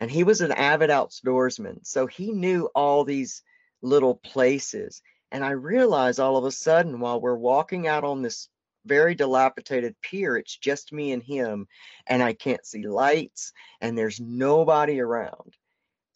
And he was an avid outdoorsman. So he knew all these little places. And I realized all of a sudden while we're walking out on this very dilapidated pier, it's just me and him, and I can't see lights, and there's nobody around.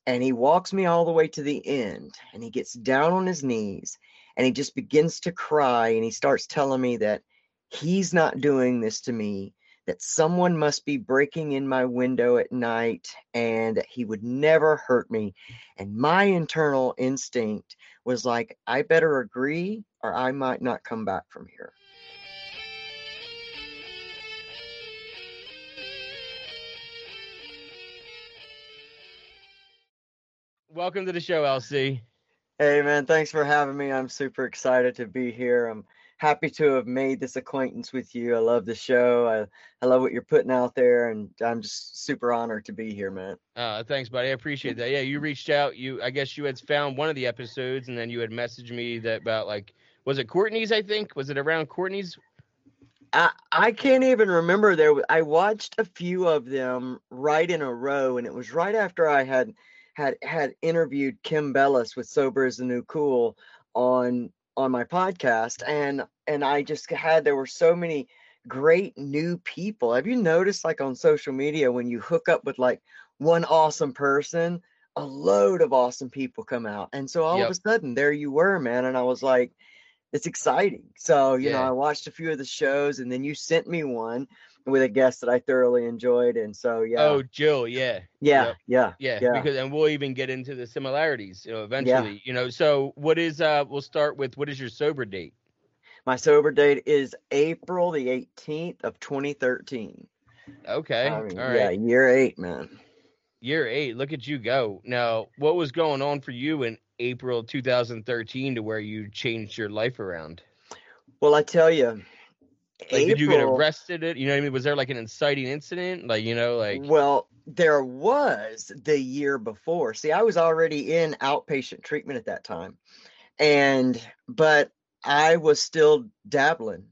And he walks me all the way to the end, and he gets down on his knees, and he just begins to cry, and he starts telling me that he's not doing this to me that someone must be breaking in my window at night and that he would never hurt me. And my internal instinct was like, I better agree or I might not come back from here. Welcome to the show, LC. Hey man, thanks for having me. I'm super excited to be here. I'm happy to have made this acquaintance with you. I love the show. I, I love what you're putting out there, and I'm just super honored to be here, man. Uh, thanks, buddy. I appreciate that. Yeah, you reached out. You, I guess you had found one of the episodes, and then you had messaged me that about like, was it Courtney's? I think was it around Courtney's? I I can't even remember. There, I watched a few of them right in a row, and it was right after I had had had interviewed Kim Bellis with Sober is the New Cool on on my podcast and and I just had there were so many great new people. Have you noticed like on social media when you hook up with like one awesome person, a load of awesome people come out. And so all yep. of a sudden there you were, man, and I was like it's exciting. So, you yeah. know, I watched a few of the shows and then you sent me one with a guest that I thoroughly enjoyed. And so, yeah. Oh, Jill. Yeah. Yeah. Yeah. Yeah. Yeah. Because, and we'll even get into the similarities, you know, eventually, yeah. you know. So, what is, uh, we'll start with what is your sober date? My sober date is April the 18th of 2013. Okay. I mean, All right. Yeah. Year eight, man. Year eight. Look at you go. Now, what was going on for you in April 2013 to where you changed your life around? Well, I tell you, like, April, did you get arrested? It you know what I mean? Was there like an inciting incident? Like you know, like well, there was the year before. See, I was already in outpatient treatment at that time, and but I was still dabbling,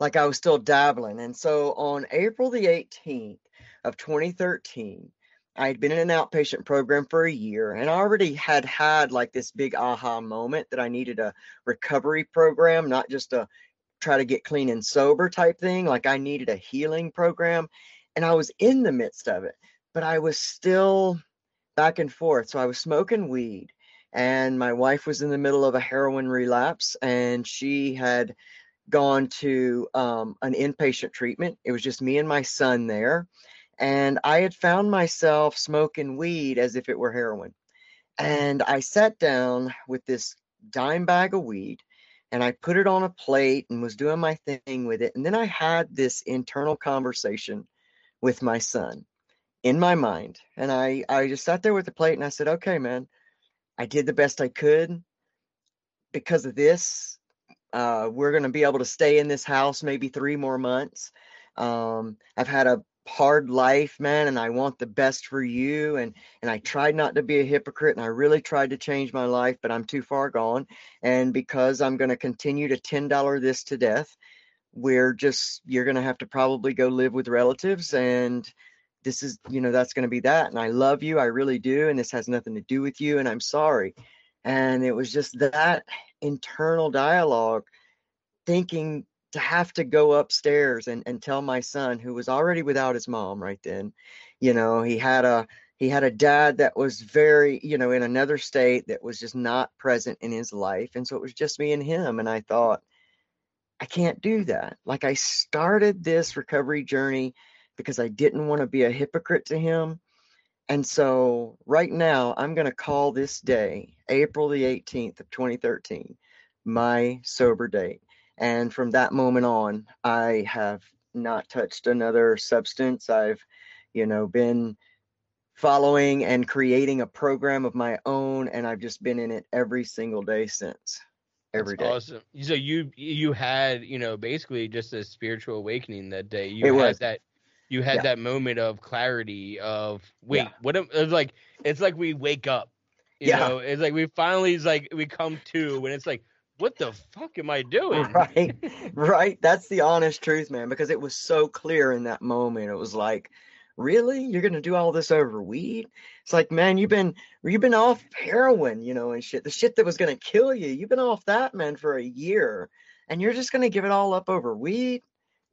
like I was still dabbling, and so on April the 18th of 2013. I had been in an outpatient program for a year and I already had had like this big aha moment that I needed a recovery program, not just a try to get clean and sober type thing. Like I needed a healing program and I was in the midst of it, but I was still back and forth. So I was smoking weed and my wife was in the middle of a heroin relapse and she had gone to um, an inpatient treatment. It was just me and my son there. And I had found myself smoking weed as if it were heroin. And I sat down with this dime bag of weed and I put it on a plate and was doing my thing with it. And then I had this internal conversation with my son in my mind. And I, I just sat there with the plate and I said, okay, man, I did the best I could. Because of this, uh, we're going to be able to stay in this house maybe three more months. Um, I've had a hard life man and i want the best for you and and i tried not to be a hypocrite and i really tried to change my life but i'm too far gone and because i'm going to continue to $10 this to death we're just you're going to have to probably go live with relatives and this is you know that's going to be that and i love you i really do and this has nothing to do with you and i'm sorry. And it was just that internal dialogue thinking to have to go upstairs and, and tell my son who was already without his mom right then you know he had a he had a dad that was very you know in another state that was just not present in his life and so it was just me and him and i thought i can't do that. Like i started this recovery journey because i didn't want to be a hypocrite to him and so right now i'm going to call this day april the 18th of 2013 my sober date and from that moment on, I have not touched another substance. I've, you know, been following and creating a program of my own, and I've just been in it every single day since. Every That's day. Awesome. So you you had you know basically just a spiritual awakening that day. You it had was. that you had yeah. that moment of clarity of wait yeah. what am, it's like it's like we wake up you yeah. know it's like we finally it's like we come to when it's like what the fuck am I doing? Right, right. That's the honest truth, man, because it was so clear in that moment. It was like, really you're gonna do all this over weed it's like man you've been you've been off heroin you know and shit the shit that was gonna kill you you've been off that man for a year and you're just gonna give it all up over weed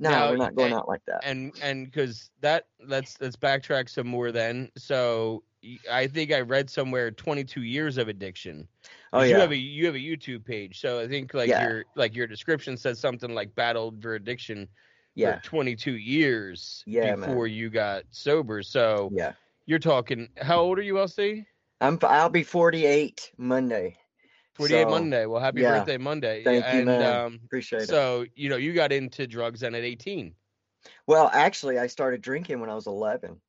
no now, we're not going and, out like that and and because that let's let's backtrack some more then so i think i read somewhere 22 years of addiction oh yeah you have a you have a youtube page so i think like yeah. your like your description says something like battled for addiction yeah. for 22 years yeah, before man. you got sober. So yeah, you're talking. How old are you, LC? I'm. I'll be 48 Monday. 48 so, Monday. Well, happy yeah. birthday Monday. Thank and, you, man. Um, Appreciate so, it. So you know, you got into drugs then at 18. Well, actually, I started drinking when I was 11.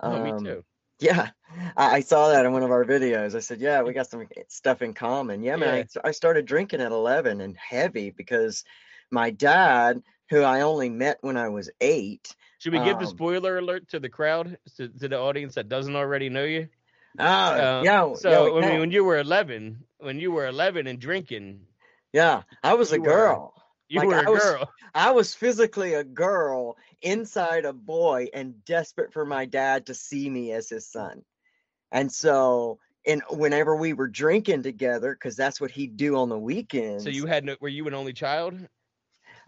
Oh, um, me too. Yeah, I, I, saw that in one of our videos. I said, "Yeah, we got some stuff in common." Yeah, man. Yeah. I, I started drinking at 11 and heavy because my dad who I only met when I was eight. Should we give um, the spoiler alert to the crowd, to, to, the audience that doesn't already know you? Oh, uh, yeah. So, yeah, I mean, when you were 11, when you were 11 and drinking. Yeah, I was a girl. Were, you like, were a I was, girl. I was physically a girl inside a boy and desperate for my dad to see me as his son. And so, and whenever we were drinking together, because that's what he'd do on the weekends. So you had no, were you an only child?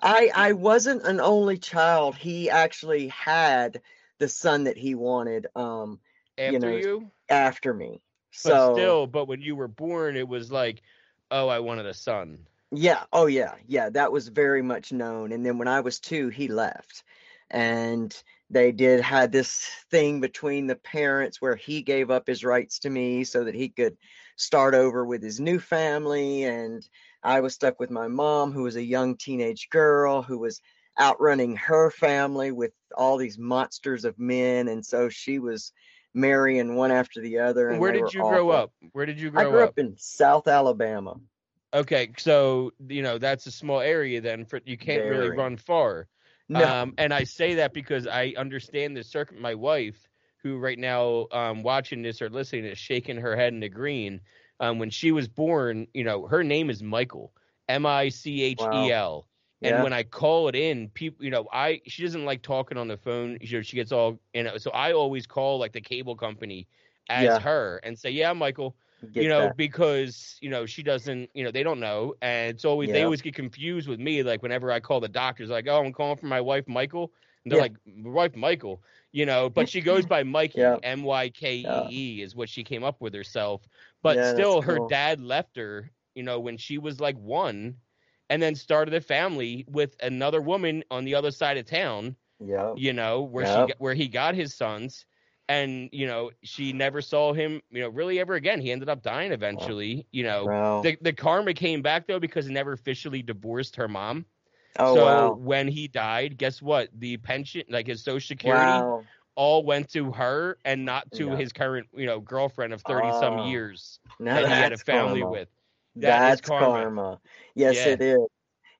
I I wasn't an only child. He actually had the son that he wanted. Um, after you, know, you? after me. But so still, but when you were born, it was like, oh, I wanted a son. Yeah. Oh yeah. Yeah. That was very much known. And then when I was two, he left, and they did had this thing between the parents where he gave up his rights to me so that he could start over with his new family and I was stuck with my mom, who was a young teenage girl who was outrunning her family with all these monsters of men. And so she was marrying one after the other. Where did you grow up? Where did you grow up? I grew up? up in South Alabama. Okay, so you know that's a small area. Then for you can't Very. really run far. No. Um, and I say that because I understand the circuit. My wife, who right now um, watching this or listening, is shaking her head in green um, when she was born, you know, her name is Michael, M I C H E L. And yeah. when I call it in, people, you know, I she doesn't like talking on the phone. Know, she gets all, you know, so I always call like the cable company as yeah. her and say, "Yeah, Michael," you know, that. because you know she doesn't, you know, they don't know, and it's always yeah. they always get confused with me. Like whenever I call the doctors, like, "Oh, I'm calling for my wife, Michael," and they're like, "Wife, Michael," you know, but she goes by Mikey, M Y K E E is what she came up with herself. But still, her cool. dad left her, you know, when she was like one, and then started a family with another woman on the other side of town. Yeah. You know where yep. she where he got his sons, and you know she never saw him, you know, really ever again. He ended up dying eventually. You know, wow. the the karma came back though because he never officially divorced her mom. Oh, so wow. when he died, guess what? The pension, like his social security, wow all went to her and not to yeah. his current, you know, girlfriend of 30 some oh, years that he had a family karma. with. That that's karma. karma. Yes, yeah. it is.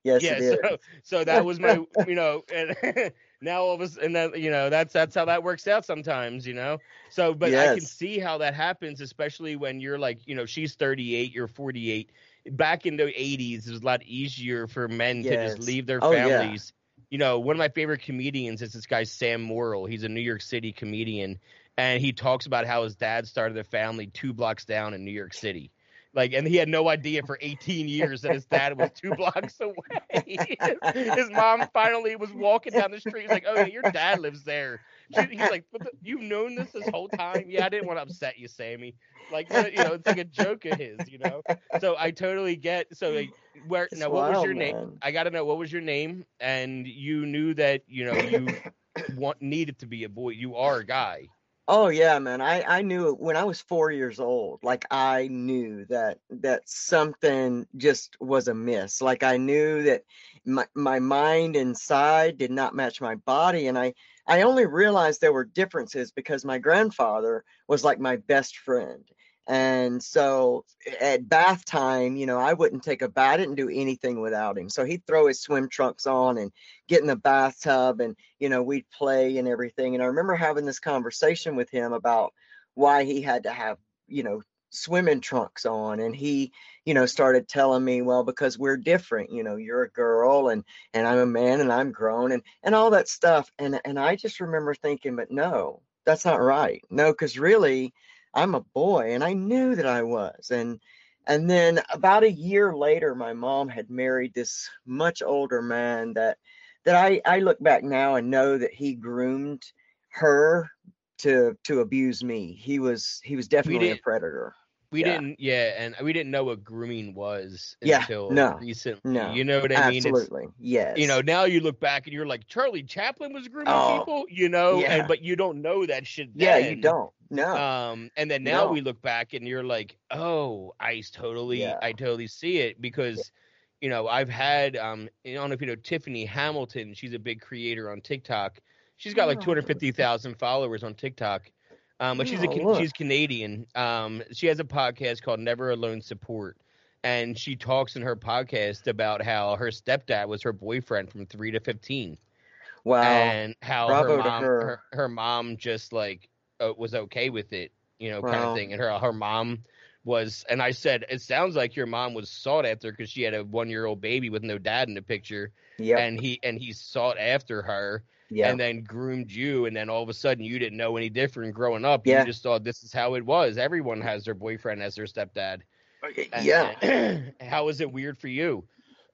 Yes, yeah, it is. So, so that was my, you know, and now all of us, and then you know, that's that's how that works out sometimes, you know. So, but yes. I can see how that happens, especially when you're like, you know, she's 38, you're 48. Back in the 80s, it was a lot easier for men yes. to just leave their oh, families you know, one of my favorite comedians is this guy Sam Morril. He's a New York City comedian, and he talks about how his dad started a family two blocks down in New York City. Like, and he had no idea for 18 years that his dad was two blocks away. his mom finally was walking down the street. He's like, "Oh, yeah, your dad lives there." He's like, the, "You've known this this whole time?" Yeah, I didn't want to upset you, Sammy. Like, uh, you know, it's like a joke of his, you know. So I totally get. So like, where it's now? What wild, was your name? I got to know what was your name, and you knew that you know you want needed to be a boy. You are a guy. Oh yeah, man. I I knew when I was 4 years old. Like I knew that that something just was amiss. Like I knew that my my mind inside did not match my body and I I only realized there were differences because my grandfather was like my best friend. And so at bath time, you know, I wouldn't take a bath. I didn't do anything without him. So he'd throw his swim trunks on and get in the bathtub and, you know, we'd play and everything. And I remember having this conversation with him about why he had to have, you know, swimming trunks on and he you know started telling me well because we're different you know you're a girl and and i'm a man and i'm grown and and all that stuff and and i just remember thinking but no that's not right. No, because really, I'm a boy, and I knew that I was. And and then about a year later, my mom had married this much older man that that I I look back now and know that he groomed her to to abuse me. He was he was definitely a predator we yeah. didn't yeah and we didn't know what grooming was until no, recently no, you know what i mean absolutely it's, yes you know now you look back and you're like charlie chaplin was grooming oh, people you know yeah. and but you don't know that shit then. yeah you don't no um and then now no. we look back and you're like oh i totally yeah. i totally see it because you know i've had um i don't know if you know tiffany hamilton she's a big creator on tiktok she's got like 250000 followers on tiktok um, but she's a oh, she's Canadian. Um, she has a podcast called Never Alone Support, and she talks in her podcast about how her stepdad was her boyfriend from three to fifteen. Wow! And how Bravo her mom, her. Her, her. mom just like uh, was okay with it, you know, wow. kind of thing. And her her mom was, and I said, it sounds like your mom was sought after because she had a one year old baby with no dad in the picture. Yeah. And he and he sought after her yeah. and then groomed you, and then all of a sudden you didn't know any different growing up. Yeah. You just thought this is how it was. Everyone has their boyfriend as their stepdad. And, yeah. how is it weird for you?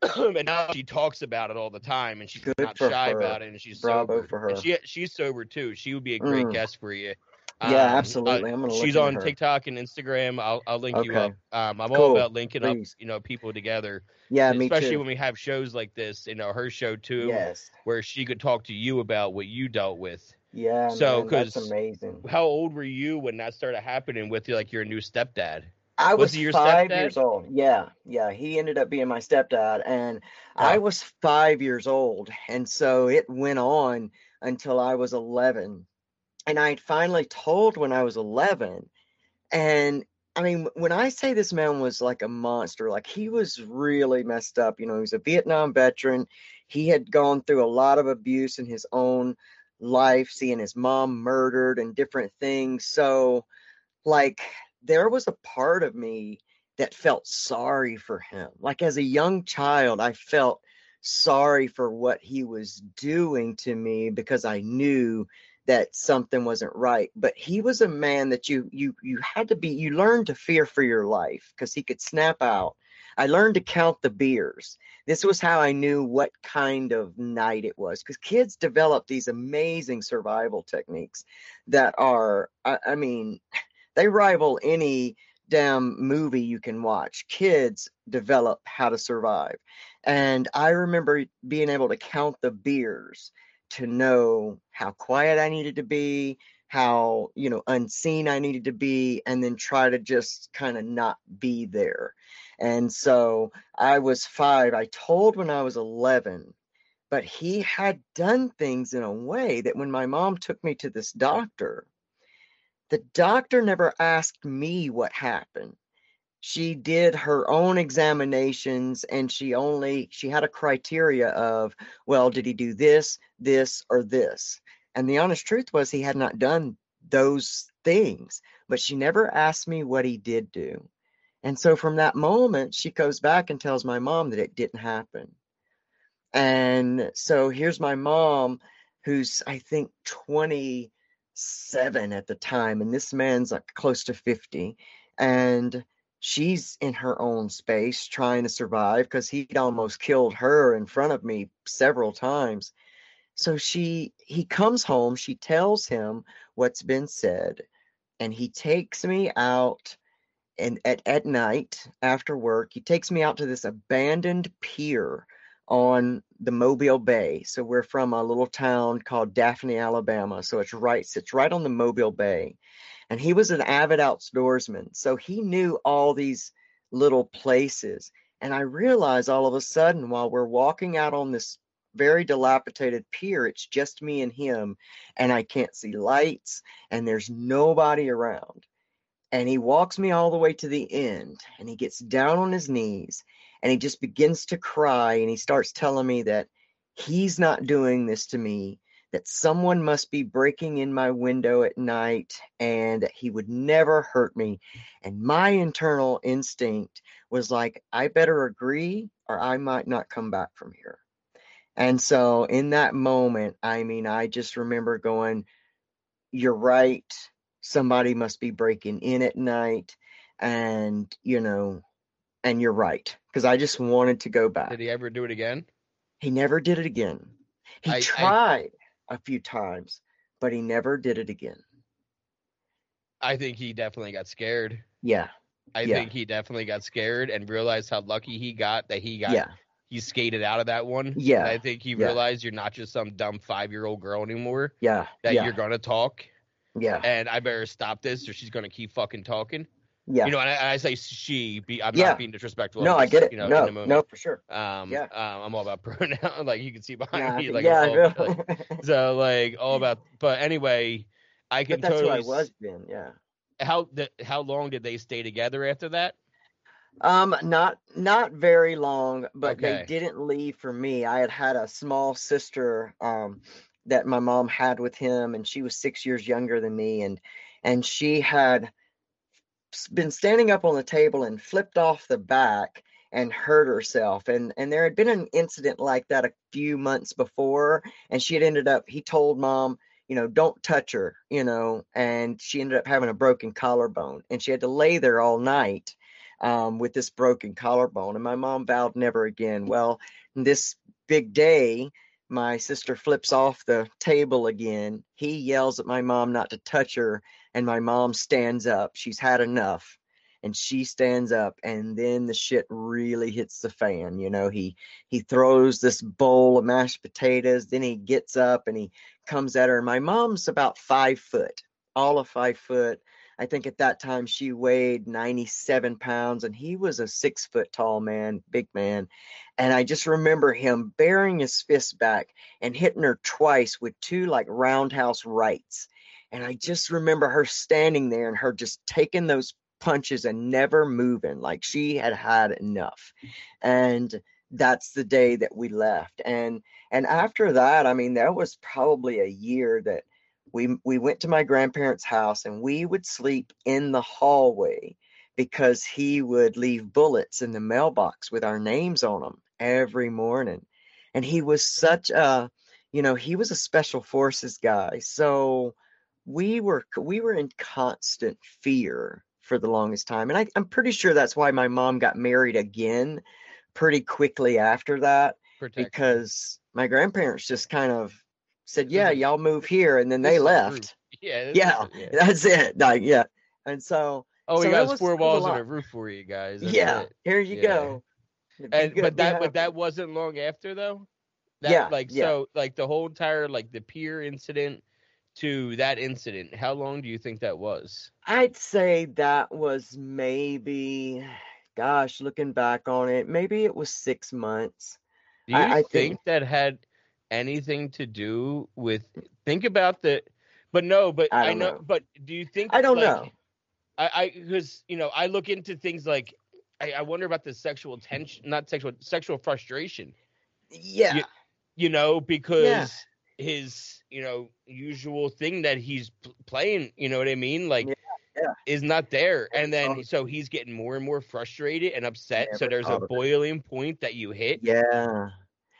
and now she talks about it all the time, and she's Good not shy her. about it, and she's Bravo sober. for her. And she she's sober too. She would be a great mm. guest for you. Yeah, um, absolutely. I'm gonna. She's on her. TikTok and Instagram. I'll I'll link okay. you up. Um, I'm cool. all about linking Please. up, you know, people together. Yeah, me Especially too. when we have shows like this, you know, her show too. Yes. Where she could talk to you about what you dealt with. Yeah. So, because amazing. How old were you when that started happening with you? Like your new stepdad. I was, was five stepdad? years old. Yeah, yeah. He ended up being my stepdad, and. I was five years old, and so it went on until I was eleven and I finally told when I was 11. And I mean, when I say this man was like a monster, like he was really messed up. You know, he was a Vietnam veteran. He had gone through a lot of abuse in his own life, seeing his mom murdered and different things. So, like, there was a part of me that felt sorry for him. Like, as a young child, I felt sorry for what he was doing to me because I knew that something wasn't right but he was a man that you you you had to be you learned to fear for your life because he could snap out. I learned to count the beers. This was how i knew what kind of night it was because kids develop these amazing survival techniques that are I, I mean they rival any damn movie you can watch. Kids develop how to survive. And i remember being able to count the beers to know how quiet I needed to be, how, you know, unseen I needed to be, and then try to just kind of not be there. And so I was five. I told when I was 11, but he had done things in a way that when my mom took me to this doctor, the doctor never asked me what happened she did her own examinations and she only she had a criteria of well did he do this this or this? And the honest truth was he had not done those things but she never asked me what he did do. And so from that moment she goes back and tells my mom that it didn't happen. And so here's my mom who's i think 27 at the time and this man's like close to 50 and she's in her own space trying to survive because he'd almost killed her in front of me several times. So she he comes home she tells him what's been said and he takes me out and at, at night after work he takes me out to this abandoned pier on the mobile bay. So we're from a little town called daphne alabama. So it's right sits right on the mobile bay and he was an avid outdoorsman. So he knew all these little places. And I realized all of a sudden while we're walking out on this very dilapidated pier, it's just me and him, and I can't see lights, and there's nobody around. And he walks me all the way to the end, and he gets down on his knees, and he just begins to cry, and he starts telling me that he's not doing this to me that someone must be breaking in my window at night and that he would never hurt me. And my internal instinct was like, I better agree or I might not come back from here. And so in that moment, I mean, I just remember going, you're right. Somebody must be breaking in at night. And, you know, and you're right. Because I just wanted to go back. Did he ever do it again? He never did it again. He I, tried a few times, but he never did it again. I think he definitely got scared. Yeah. I yeah. think he definitely got scared and realized how lucky he got that he got yeah. he skated out of that one. Yeah. And I think he realized you're not just some dumb five year old girl anymore. Yeah. That yeah. you're gonna talk. Yeah. And I better stop this or she's gonna keep fucking talking. Yeah. You know, and I, I say she. Be, I'm not being disrespectful. No, I get it. You know, no, no, for sure. Um, yeah. Um, I'm all about pronoun. like you can see behind me. Like, yeah. All, like, so like all about. But anyway, I can but that's totally. What I was then. Yeah. How the, how long did they stay together after that? Um, not not very long, but Okay. they didn't leave for me. I had had a small sister um that my mom had with him, and she was six years younger than me, and and she had been standing up on the table and flipped off the back and hurt herself and and there had been an incident like that a few months before and she had ended up he told mom you know don't touch her you know and she ended up having a broken collarbone and she had to lay there all night um, with this broken collarbone and my mom vowed never again well this big day my sister flips off the table again. He yells at my mom not to touch her and my mom stands up. She's had enough. And she stands up and then the shit really hits the fan you know? He he throws this bowl of mashed potatoes then he gets up and he comes at her. And my mom's about five foot all of five foot i think at that time she weighed 97 pounds and he was a six foot tall man big man and i just remember him bearing his fist back and hitting her twice with two like roundhouse rights and i just remember her standing there and her just taking those punches and never moving like she had had enough and that's the day that we left and and after that i mean that was probably a year that we we went to my grandparents house and we would sleep in the hallway because he would leave bullets in the mailbox with our names on them every morning. And he was such a you know he was a special forces guy. So we were we were in constant fear for the longest time. And I, I'm pretty sure that's why my mom got married again pretty quickly after that because my grandparents just kind of said, "Yeah, y'all move here," and then they is left. Yeah. Yeah, yeah. that's it. Like, yeah, and so Oh, so he it got four a walls and a roof for you guys. That's yeah, it. here you Yeah. go. And but that but that wasn't long after though. That, Yeah, Like yeah. so like the whole entire like the pier incident to that incident. How long do you think that was? I'd say that was maybe, gosh, looking back on it, maybe it was six months. Do you I- I think, think- that had anything to do with think about the but no, but I I, know, know. but do you think I don't like, know. I I because you know, I look into things like I, I wonder about the sexual tension not sexual sexual frustration. Yeah, You- You know, because his, you know, usual thing that he's playing, you know what I mean? Like Yeah, yeah. is not there. And then so he's getting more and more frustrated and upset. so there's a boiling point that you hit. Yeah.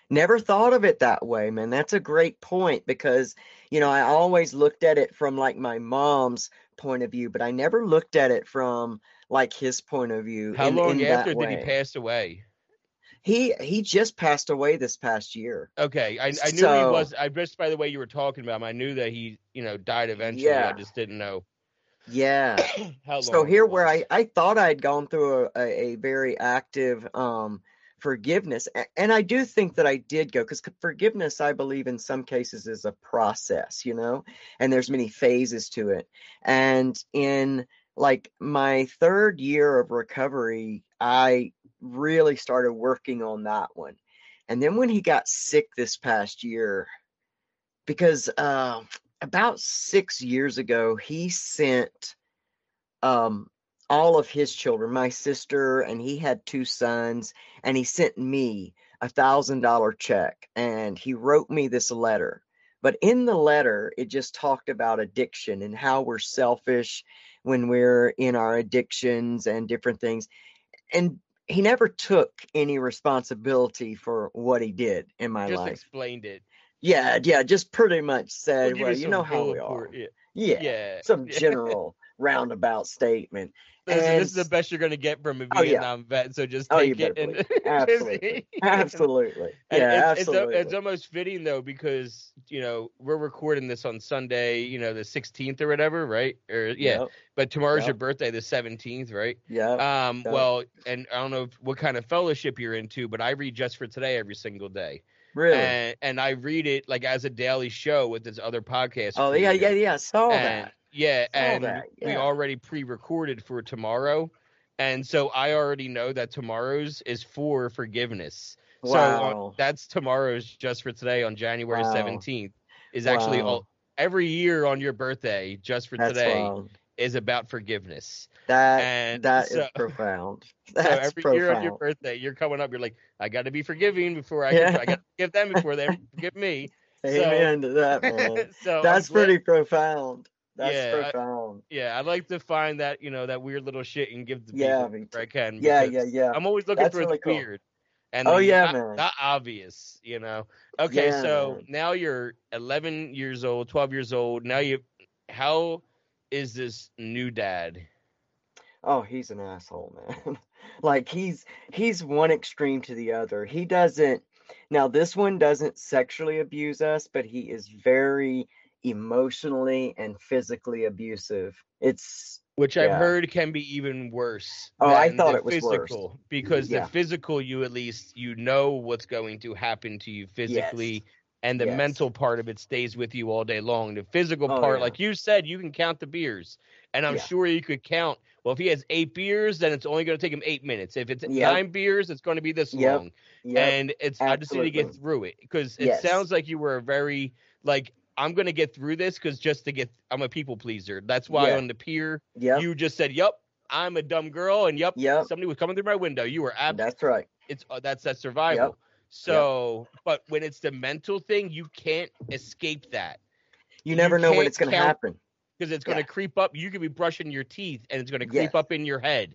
Never thought of it that way, man. That's a great point because, you know, I always looked at it from like my mom's point of view, but I never looked at it from like his point of view. How in, long in after did he pass away? He he just passed away this past year. Okay, I, I knew he was. I just by the way you were talking about him, I knew that he, you know, died eventually. I just didn't know Yeah. how long. So here where. I I thought I'd gone through a, a, a very active um forgiveness and I do think that I did go cuz forgiveness I believe in some cases is a process, you know, and there's many phases to it. And in like my third year of recovery, I really started working on that one. And then when he got sick this past year because uh about 6 years ago he sent um all of his children my sister and he had two sons and he sent me a thousand dollar check and he wrote me this letter but in the letter it just talked about addiction and how we're selfish when we're in our addictions and different things and he never took any responsibility for what he did in my just life explained it. yeah yeah just pretty much said We'll well you know how we are yeah. Yeah. Yeah. Some general roundabout statement. Listen, and, this is the best you're going to get from a Vietnam oh, yeah. vet, so just oh, take oh, it. And, absolutely, absolutely, yeah, it's, absolutely. It's, it's, almost fitting though because you know we're recording this on Sunday, you know, the 16th or whatever, right? Or yeah, yep. but tomorrow's yep. your birthday, the 17th, right? Yeah. Um. Yep. Well, and I don't know what kind of fellowship you're into, but I read just for today every single day. Really? And, and I read it like as a daily show with this other podcast. Oh yeah, yeah, yeah. Saw and, that. Yeah, and that, yeah. we already pre-recorded for tomorrow, and so I already know that tomorrow's is for forgiveness. Wow. So uh, that's tomorrow's just for today on January seventeenth wow. is actually wow. all every year on your birthday just for that's today wild. is about forgiveness. That and that so, is profound. That's so every profound. year on your birthday, you're coming up. You're like, I got to be forgiving before I. Yeah. Can, I got to give them before they forgive me. Amen so, to that, man. so that's pretty profound. That's yeah, profound. I, yeah, I'd like to find that you know that weird little shit and give the yeah, people I can. Yeah, yeah, yeah. I'm always looking That's for really the cool. weird. And oh yeah, not, man. Not obvious, you know. Okay, yeah, so man. now you're 11 years old, 12 years old. Now you, how is this new dad? Oh, he's an asshole, man. like he's he's one extreme to the other. He doesn't. Now this one doesn't sexually abuse us, but he is very emotionally and physically abusive. It's which yeah. I've heard can be even worse. Oh, I thought it was physical worse. because yeah. the physical, you at least you know what's going to happen to you physically, yes. and the yes. mental part of it stays with you all day long. The physical oh, part, yeah. like you said, you can count the beers, and I'm sure you could count. Well, if he has eight beers, then it's only going to take him eight minutes. If it's yep. nine beers, it's going to be this yep. long. Yep. And it's Absolutely. I just need to get through it because it yes. sounds like you were a very like I'm gonna get through this because just to get, I'm a people pleaser. That's why yeah. on the pier, yep. you just said, "Yep, I'm a dumb girl," and yep, yep. somebody was coming through my window. You were absolutely. That's right. It's uh, that's that survival. Yep. So, yep. but when it's the mental thing, you can't escape that. You never you know when it's gonna happen because it's gonna yeah. creep up. You could be brushing your teeth, and it's gonna creep up in your head,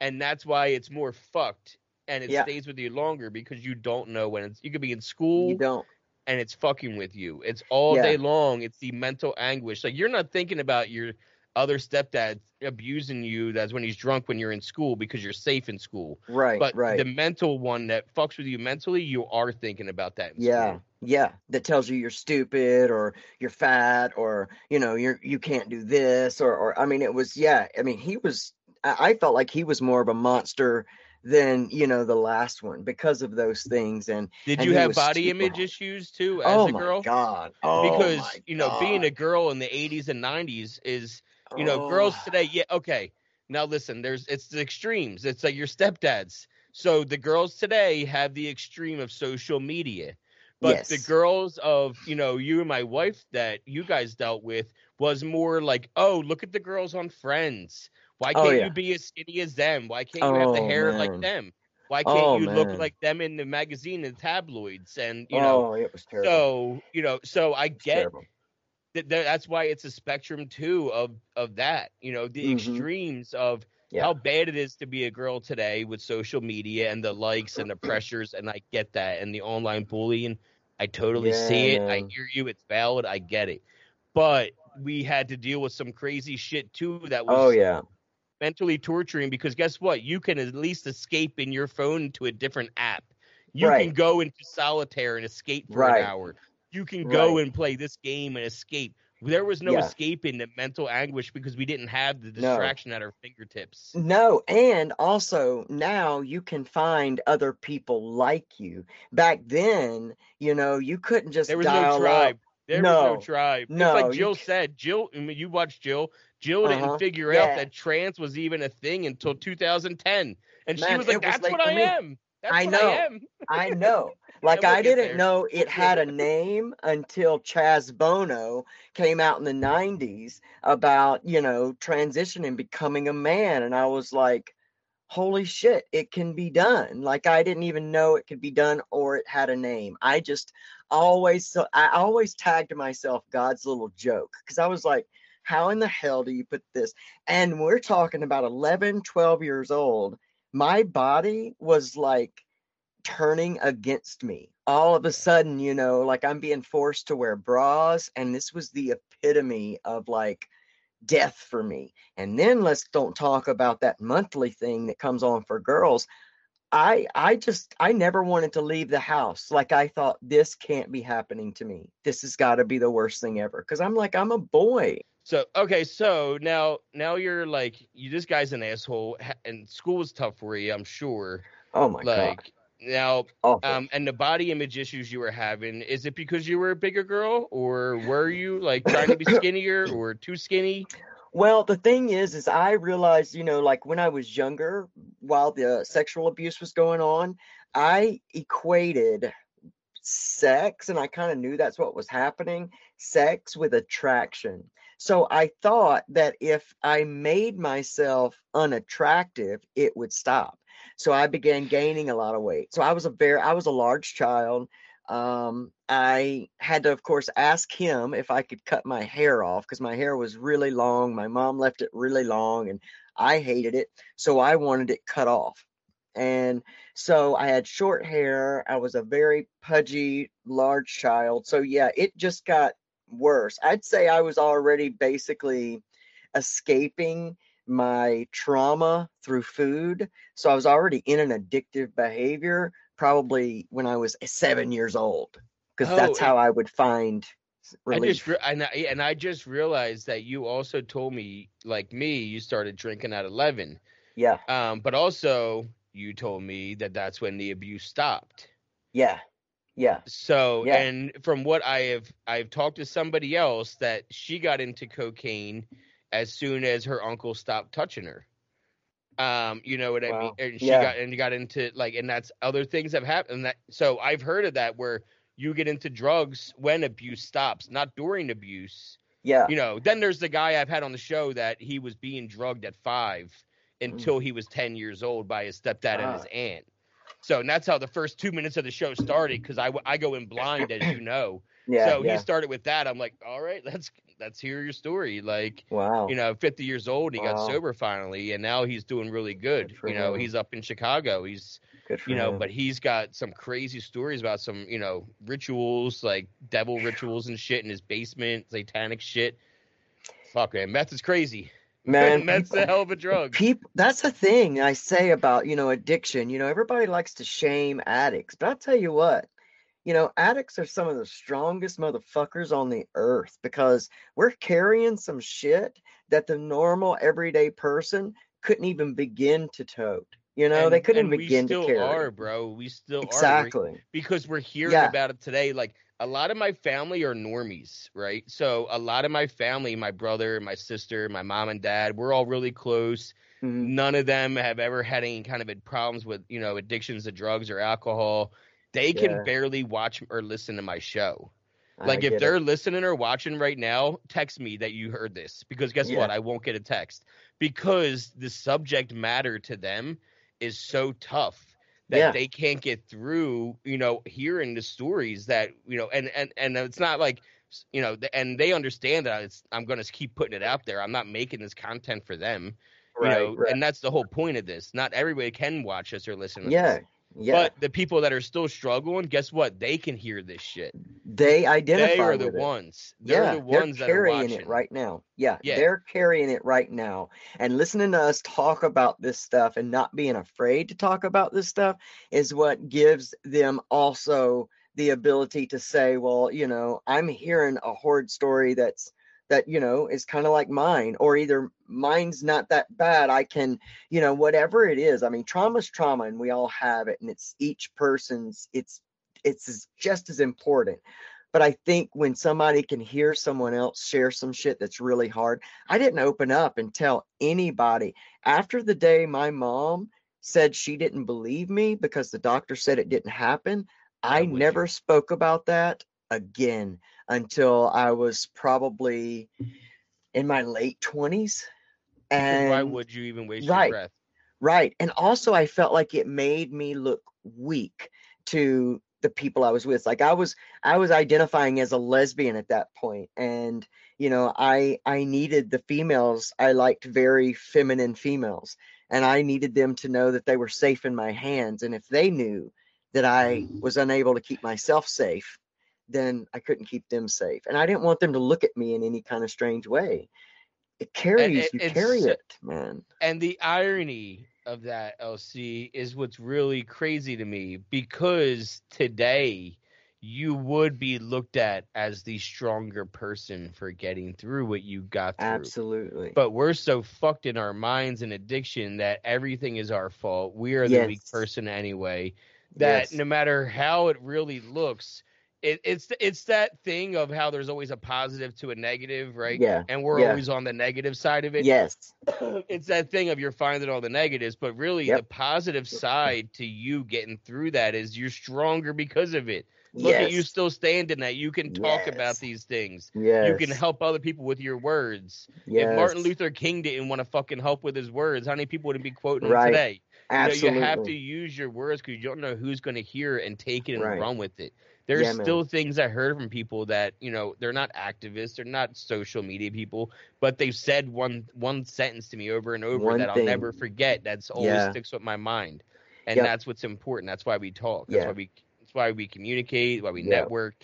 and that's why it's more fucked and it stays with you longer because you don't know when it's. You could be in school. You don't and it's fucking with you. It's all yeah. day long. It's the mental anguish. Like you're not thinking about your other stepdad abusing you that's when he's drunk when you're in school because you're safe in school. Right. But right. the mental one that fucks with you mentally, you are thinking about that. yeah. School. Yeah. That tells you you're stupid or you're fat or you know, you're you can't do this or or I mean it was yeah, I mean he was I, I felt like he was more of a monster than you know the last one because of those things and did and you have body image issues too as oh a girl? God. Oh because you know god. being a girl in the 80s and 90s is you know oh. girls today yeah okay. Now listen there's it's the extremes. It's like your stepdads. So the girls today have the extreme of social media. But yes. the girls of you know you and my wife that you guys dealt with was more like oh look at the girls on friends why oh, can't oh, yeah. you be as skinny as them? Why can't you have the oh, hair man. like them? Why can't oh, you man. look like them in the magazine and tabloids? And you know, it was terrible. So you know, so I get that. That's why it's a spectrum too of of that. You know, the mm-hmm. extremes of yeah. how bad it is to be a girl today with social media and the likes and the pressures. And I get that, and the online bullying. I totally yeah, see it. Man. I hear you. It's valid. I get it. But we had to deal with some crazy shit too. That was oh yeah mentally torturing because guess what? You can at least escape in your phone to a different app. You right. can go into solitaire and escape for right. an hour. You can go right. and play this game and escape. There was no yeah. escaping the mental anguish because we didn't have the distraction no. at our fingertips. No, and also now you can find other people like you. Back then, you know, you couldn't just there was no tribe. Up. There no, was no tribe. No, it's like Jill said. Jill, I mean, you watched Jill. Jill uh-huh. didn't figure yeah. out that trans was even a thing until 2010, and Man, she was like, "That's was what I me. am. That's I know. I am." I know. Like I didn't know it had a name until Chaz Bono came out in the 90s about, you know, transitioning and becoming a man and I was like, holy shit, it can be done. Like I didn't even know it could be done or it had a name. I just always so I always tagged myself God's little joke cuz I was like how in the hell do you put this? And we're talking about 11, 12 years old. My body was like turning against me. All of a sudden, you know, like I'm being forced to wear bras. And this was the epitome of like death for me. And then let's don't talk about that monthly thing that comes on for girls. I I just I never wanted to leave the house. Like I thought this can't be happening to me. This has got to be the worst thing ever cuz I'm like I'm a boy. So okay, so now now you're like you this guy's an asshole and school was tough for you, I'm sure. Oh my like, god. Now, Awful. um, and the body image issues you were having, is it because you were a bigger girl, or were you like trying to be skinnier or too skinny? Well, the thing is, is I realized, you know, like when I was younger, while the sexual abuse was going on, I equated sex, and I kind of knew that's what was happening sex with attraction. So I thought that if I made myself unattractive, it would stop. So I began gaining a lot of weight. So I was a very, I was a large child um, I had to, of course, ask him if I could cut my hair off because my hair was really long. My mom left it really long and I hated it. So I wanted it cut off. And so I had short hair. I was a very pudgy, large child. So yeah, it just got worse. I'd say I was already basically escaping my trauma through food. So I was already in an addictive behavior probably when I was seven years old, because oh, that's how I would find relief. I just and I, and I just realized that you also told me, like me, you started drinking at eleven. Yeah. Um, but also you told me that that's when the abuse stopped. Yeah. Yeah. So, yeah. and from what I have, I've talked to somebody else that she got into cocaine as soon as her uncle stopped touching her. Um, you know what wow. I mean? And she yeah. got and got into like, and that's other things have happened. That so I've heard of that where you get into drugs when abuse stops, not during abuse. Yeah. You know, then there's the guy I've had on the show that he was being drugged at five mm. until mm. he was 10 years old by his stepdad and his ah. aunt. So and that's how the first two minutes of the show started because I, I go in blind, as you know. Yeah, so yeah. he started with that. I'm like, all right, let's let's hear your story. Like, wow, you know, 50 years old, he wow. got sober finally, and now he's doing really good. good you know, him. he's up in Chicago. He's you know, him. but he's got some crazy stories about some you know rituals like devil rituals and shit in his basement, satanic shit. Fuck man, meth is crazy. Man, meth's a hell of a drug. People, that's the thing I say about you know addiction. You know, everybody likes to shame addicts, but I'll tell you what you know, addicts are some of the strongest motherfuckers on the earth because we're carrying some shit that the normal everyday person couldn't even begin to tote. You know, and, they couldn't begin to carry. We still are, bro. We still exactly. are because we're hearing yeah. about it today. Like a lot of my family are normies, right? So a lot of my family, my brother, my sister, my mom and dad, we're all really close. Mm-hmm. None of them have ever had any kind of problems with, you know, addictions to drugs or alcohol. They can barely watch or listen to my show. Like if they're it. listening or watching right now, text me that you heard this because guess yeah. what? I won't get a text because the subject matter to them is so tough that yeah. they can't get through, you know, hearing the stories that, you know, and and and it's not like you know, and they understand that it's, I'm going to keep putting it out there. I'm not making this content for them, right, you know, right. and that's the whole point of this. Not everybody can watch us or listen. yeah, this. Yeah. But the people that are still struggling, guess what? They can hear this shit. They identify. They are the ones. They're yeah, the ones they're carrying it right now. Yeah, yeah, they're carrying it right now. And listening to us talk about this stuff and not being afraid to talk about this stuff is what gives them also the ability to say, well, you know, I'm hearing a horrid story that's that you know is kind of like mine or either mine's not that bad i can you know whatever it is i mean trauma's trauma and we all have it and it's each person's it's it's just as important. But i think when somebody can hear someone else share some shit that's really hard i didn't open up and tell anybody. After the day my mom said she didn't believe me because the doctor said it didn't happen i never you. spoke about that again until I was probably in my late 20s. And why would you even waste right, your breath? Right. And also I felt like it made me look weak to the people I was with. Like I was I was identifying as a lesbian at that point and you know, I I needed the females. I liked very feminine females and I needed them to know that they were safe in my hands and if they knew that I was unable to keep myself safe, then I couldn't keep them safe. And I didn't want them to look at me in any kind of strange way. It carries, it, you carry it, man. And the irony of that, LC, is what's really crazy to me because today you would be looked at as the stronger person for getting through what you got through. Absolutely. But we're so fucked in our minds and addiction that everything is our fault. We are the yes. weak person anyway. That yes. no matter how it really looks, it, it's it's that thing of how there's always a positive to a negative, right? Yeah. And we're yeah. always on the negative side of it. Yes. it's that thing of you're finding all the negatives, but really yep. the positive side to you getting through that is you're stronger because of it. Look yes. at you still standing that you can talk yes. about these things. Yes. You can help other people with your words. Yes. If Martin Luther King didn't want to fucking help with his words, how many people would be quoting right. him today? Absolutely. You, know, you have to use your words because you don't know who's going to hear it and take it and right. run with it. There's yeah, still things I heard from people that you know they're not activists, they're not social media people, but they've said one one sentence to me over and over one that thing. I'll never forget. That's always yeah. sticks with my mind, and yep. that's what's important. That's why we talk. That's yeah. why we that's why we communicate, why we yeah. network.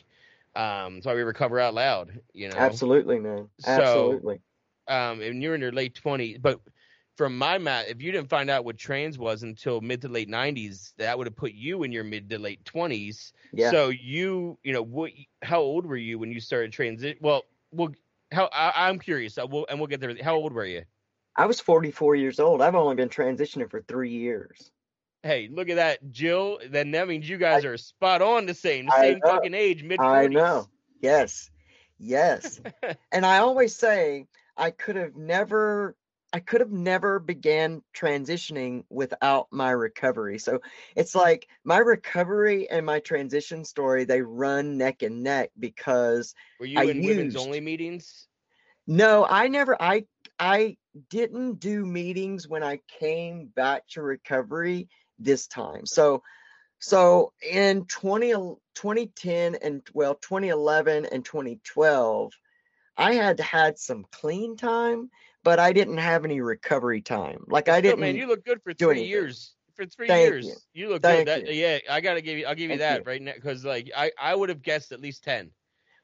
Um, that's why we recover out loud. You know, absolutely, man. Absolutely. So, um, and you're in your late 20s, but from my math, if you didn't find out what trans was until mid to late 90s, that would have put you in your mid to late 20s. Yeah. So you, you know, what? How old were you when you started transit? Well, well, how? I, am curious. I will, and we'll get there. How old were you? I was 44 years old. I've only been transitioning for three years. Hey, look at that, Jill. Then that means you guys I, are spot on the same, the same fucking age, mid. I know. Yes, yes. and I always say I could have never, I could have never began transitioning without my recovery. So it's mm. like my recovery and my transition story they run neck and neck because. Were you I in used, women's only meetings? No, I never. I I didn't do meetings when I came back to recovery this time. So so in 20, 2010 and well 2011 and 2012 I had had some clean time, but I didn't have any recovery time. Like I didn't. man, you look good for three years. For three Thank years, you, you look Thank good. That, yeah, I gotta give you. I'll give you Thank that you. right now because like I I would have guessed at least ten.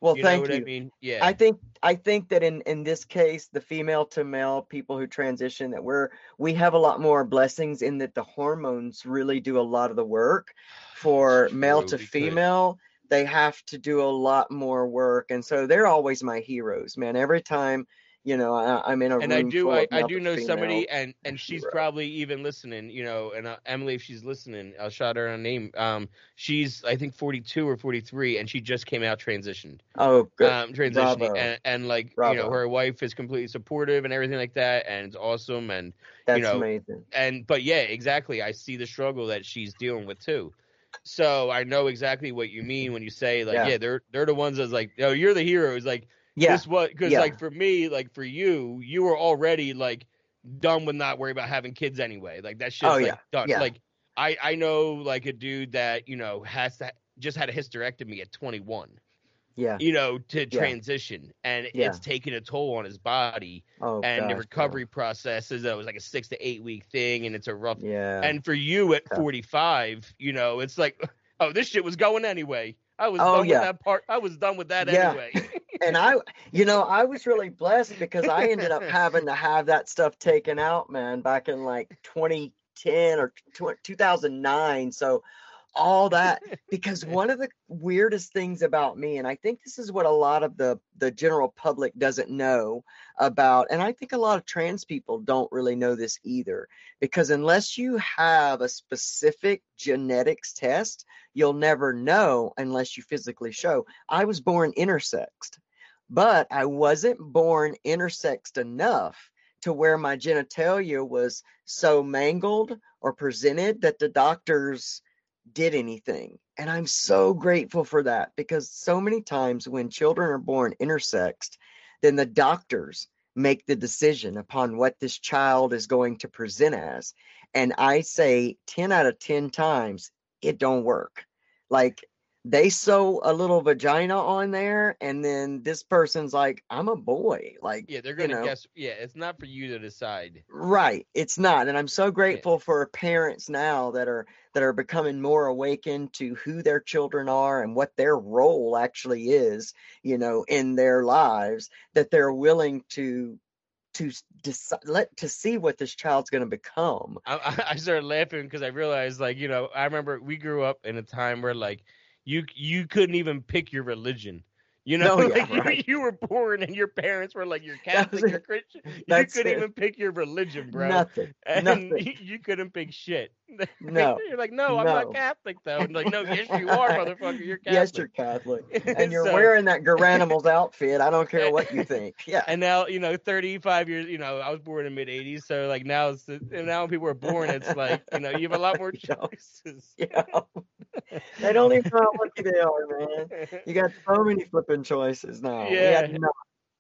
Well, you thank you. I mean, yeah. I think I think that in in this case, the female to male people who transition, that we're we have a lot more blessings in that the hormones really do a lot of the work. For male to female, they have to do a lot more work, and so they're always my heroes, man. Every time you know I, am in a and I do I, I do know somebody and and she's probably even listening you know and uh, Emily if she's listening I'll shout her a name. Um she's I think 42 or 43 and she just came out transitioned. Oh good um transitioning and, and like Bravo. you know her wife is completely supportive and everything like that and it's awesome and That's you know amazing. and but yeah exactly I see the struggle that she's dealing with too. So I know exactly what you mean when you say like yeah, yeah they're they're the ones that's like oh you're the hero. Is like yeah. This what because yeah. like for me, like for you, you were already like done with not worry about having kids anyway. Like that shit's oh, like yeah. done. Yeah. Like I I know like a dude that you know has to just had a hysterectomy at 21. Yeah. You know to transition and it's taking a toll on his body. Oh, and gosh, the recovery bro. process is that it was like a six to eight week thing, and it's a rough. Yeah. And for you at 45, you know, it's like, oh, this shit was going anyway. I was oh, done yeah. with that part. I was done with that yeah. anyway. and I, you know, I was really blessed because I ended up having to have that stuff taken out, man, back in like 2010 or 2009. So all that because one of the weirdest things about me and i think this is what a lot of the the general public doesn't know about and i think a lot of trans people don't really know this either because unless you have a specific genetics test you'll never know unless you physically show. I was born intersexed but i wasn't born intersexed enough to where my genitalia was so mangled or presented that the doctors did anything. And I'm so grateful for that because so many times when children are born intersexed, then the doctors make the decision upon what this child is going to present as. And I say 10 out of 10 times, it don't work. Like they sew a little vagina on there and then this person's like i'm a boy like yeah they're gonna you know, guess yeah it's not for you to decide. Right it's not and i'm so grateful yeah. for parents now that are that are becoming more awakened to who their children are and what their role actually is you know in their lives that they're willing to to decide let to see what this child's going to become. I, I started laughing because i realized like you know i remember we grew up in a time where like you you couldn't even pick your religion. You know, no, like yeah, right. you, you, were born and your parents were like, you're Catholic, you're Christian. You couldn't it. even pick your religion, bro. Nothing. And Nothing. You, couldn't pick shit. No. you're like, no, I'm no. not Catholic though. And like, no, yes, you are, motherfucker. You're Catholic. Yes, you're Catholic. And you're so, wearing that Garanimals outfit. I don't care what you think. Yeah. And now, you know, 35 years, you know, I was born in mid 80s. So like now, it's, and now when people are born, it's like, you know, you have a lot more choices. Yeah. they don't even know how lucky they are, man. You got so many flipping choices now. Yeah.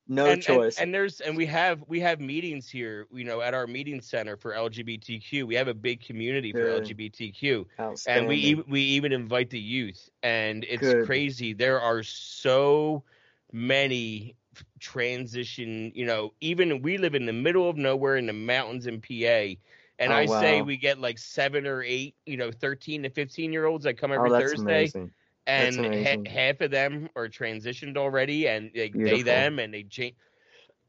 No, and, choice. And, and, there's and we have we have meetings here, you know, at our meeting center for LGBTQ. We have a big community Good. for LGBTQ, and we we even invite the youth. And it's Good. crazy. There are so many transition. You know, even we live in the middle of nowhere in the mountains in PA and oh, I wow. say we get like seven or eight, you know, 13 to 15 year olds that come oh, every oh, Thursday. Amazing. And ha- half of them are transitioned already and they, they them and they change.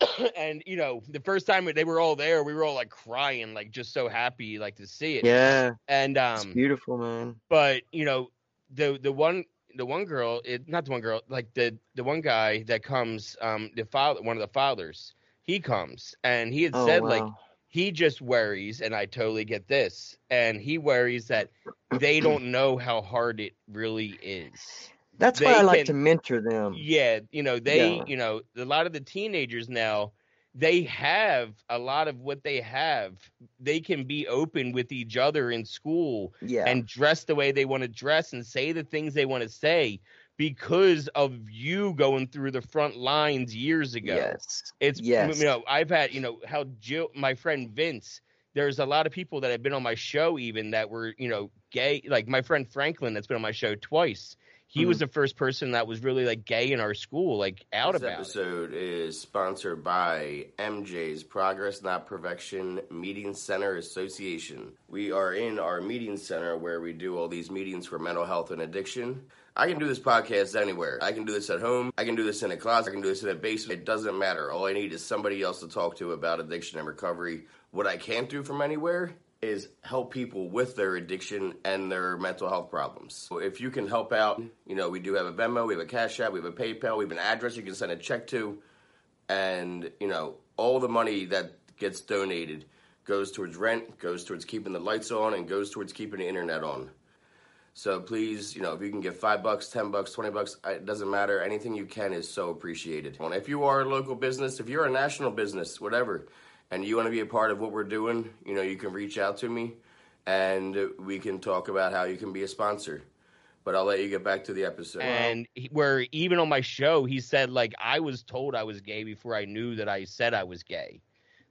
and you know, the first time they were all there, we were all like crying, like just so happy, like to see it. Yeah. And um, it's beautiful, man. But you know, the the one the one girl, it, not the one girl, like the the one guy that comes, um, the father, one of the fathers, he comes and he had oh, said wow. like he just worries, and I totally get this, and he worries that they don't know how hard it really is. That's they why I like to mentor them. Yeah, you know, they, yeah. you know, a lot of the teenagers now, they have a lot of what they have. They can be open with each other in school yeah. and dress the way they want to dress and say the things they want to say because of you going through the front lines years ago. Yes. It's yes. you know, I've had, you know, how Jill my friend Vince, there's a lot of people that have been on my show even that were, you know, gay like my friend Franklin that's been on my show twice. He mm-hmm. was the first person that was really like gay in our school, like out this about. This episode it. is sponsored by MJ's Progress Not Perfection Meeting Center Association. We are in our meeting center where we do all these meetings for mental health and addiction. I can do this podcast anywhere. I can do this at home. I can do this in a closet. I can do this in a basement. It doesn't matter. All I need is somebody else to talk to about addiction and recovery. What I can't do from anywhere is help people with their addiction and their mental health problems. So if you can help out, you know, we do have a Venmo, we have a Cash App, we have a PayPal, we have an address you can send a check to, and you know, all the money that gets donated goes towards rent, goes towards keeping the lights on, and goes towards keeping the internet on. So please, you know, if you can give five bucks, ten bucks, twenty bucks, it doesn't matter. Anything you can is so appreciated. And if you are a local business, if you're a national business, whatever, and you want to be a part of what we're doing, you know, you can reach out to me, and we can talk about how you can be a sponsor. But I'll let you get back to the episode. And he, where even on my show, he said like I was told I was gay before I knew that I said I was gay.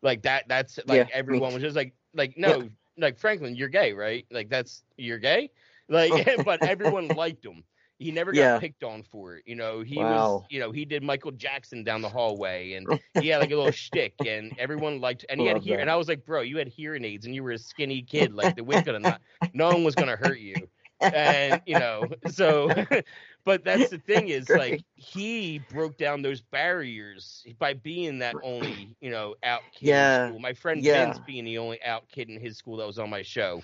Like that. That's like yeah, everyone was just like like no, yeah. like Franklin, you're gay, right? Like that's you're gay like, but everyone liked him. He never got yeah. picked on for it. You know, he wow. was, you know, he did Michael Jackson down the hallway and he had like a little shtick and everyone liked, and he had hear, and I was like, bro, you had hearing aids and you were a skinny kid. Like the wind gonna not, no one was going to hurt you. And, you know, so, but that's the thing is like he broke down those barriers by being that only, you know, out kid yeah. My friend yeah. Vince being the only out kid in his school that was on my show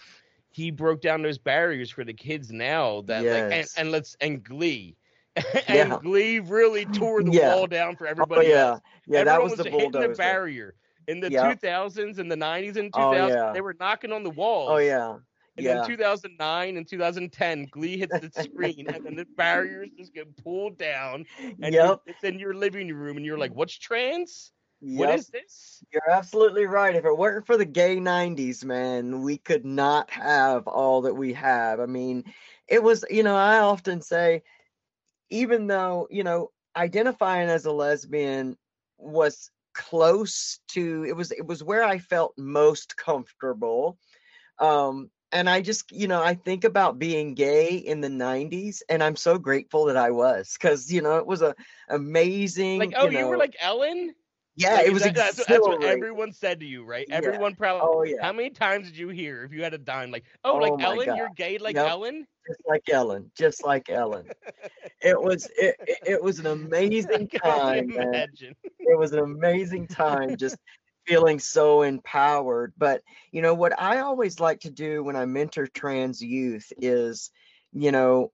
he broke down those barriers for the kids now that yes. like and, and, let's and glee and yeah. glee really tore the yeah. wall down for oh, everybody oh, yeah else. yeah Everyone that was, was the bulldozer. the barrier in the yep. 2000s and the 90s and 2000s oh, yeah. they were knocking on the oh, walls oh yeah and yeah. then 2009 and 2010, Glee hits the screen, and then the barriers just get pulled down, and yep. it's in your living room, and you're like, "What's trans? Yep. What is this? You're absolutely right. If it weren't for the gay 90s, man, we could not have all that we have. I mean, it was, you know, I often say, even though, you know, identifying as a lesbian was close to it was it was where I felt most comfortable. Um and I just, you know, I think about being gay in the 90s and I'm so grateful that I was cuz you know, it was a amazing Like oh, you, you were like Ellen? Yeah, Like, it was that- that's, that's what everyone said to you, right? Yeah. Everyone probably. Oh yeah. How many times did you hear if you had a dime like, oh, Oh like Ellen, God. you're gay like. Ellen? Just like Ellen, just like Ellen. It was it, it, it was an amazing time, imagine. it was an amazing time just feeling so empowered but you know what i always like to do when i mentor trans youth is you know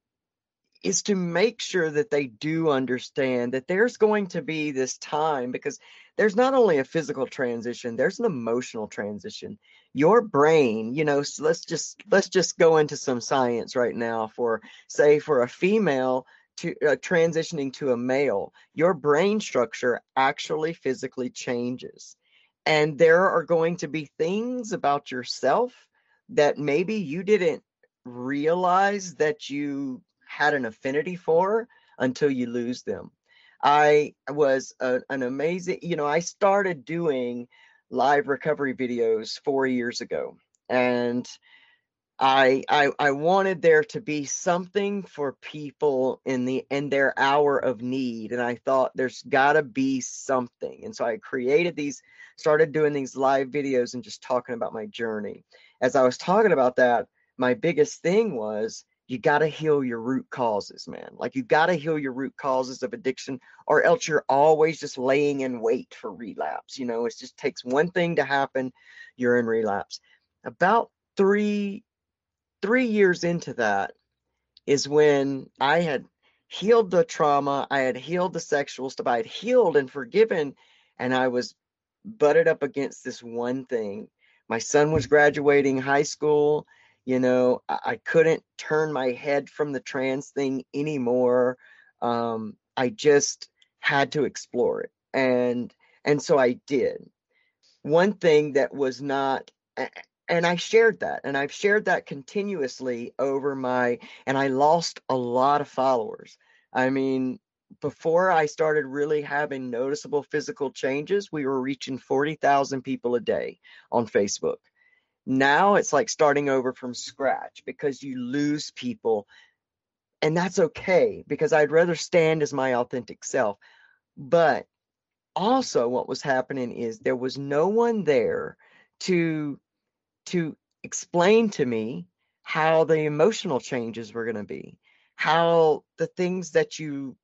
is to make sure that they do understand that there's going to be this time because there's not only a physical transition there's an emotional transition your brain you know so let's just let's just go into some science right now for say for a female to uh, transitioning to a male your brain structure actually physically changes and there are going to be things about yourself that maybe you didn't realize that you had an affinity for until you lose them. I was a, an amazing, you know, I started doing live recovery videos four years ago, and I, I I wanted there to be something for people in the in their hour of need, and I thought there's got to be something, and so I created these, started doing these live videos and just talking about my journey. As I was talking about that, my biggest thing was you got to heal your root causes, man. Like you got to heal your root causes of addiction, or else you're always just laying in wait for relapse. You know, it just takes one thing to happen, you're in relapse. About three three years into that is when I had healed the trauma, I had healed the sexual stuff, I had healed and forgiven, and I was butted up against this one thing. My son was graduating high school. You know, I, I couldn't turn my head from the trans thing anymore. Um, I just had to explore it. And and so I did. One thing that was not and I shared that and I've shared that continuously over my and I lost a lot of followers. I mean, before I started really having noticeable physical changes, we were reaching 40,000 people a day on Facebook. Now it's like starting over from scratch because you lose people. And that's okay because I'd rather stand as my authentic self. But also, what was happening is there was no one there to to explain to me how the emotional changes were going to be, how the things that you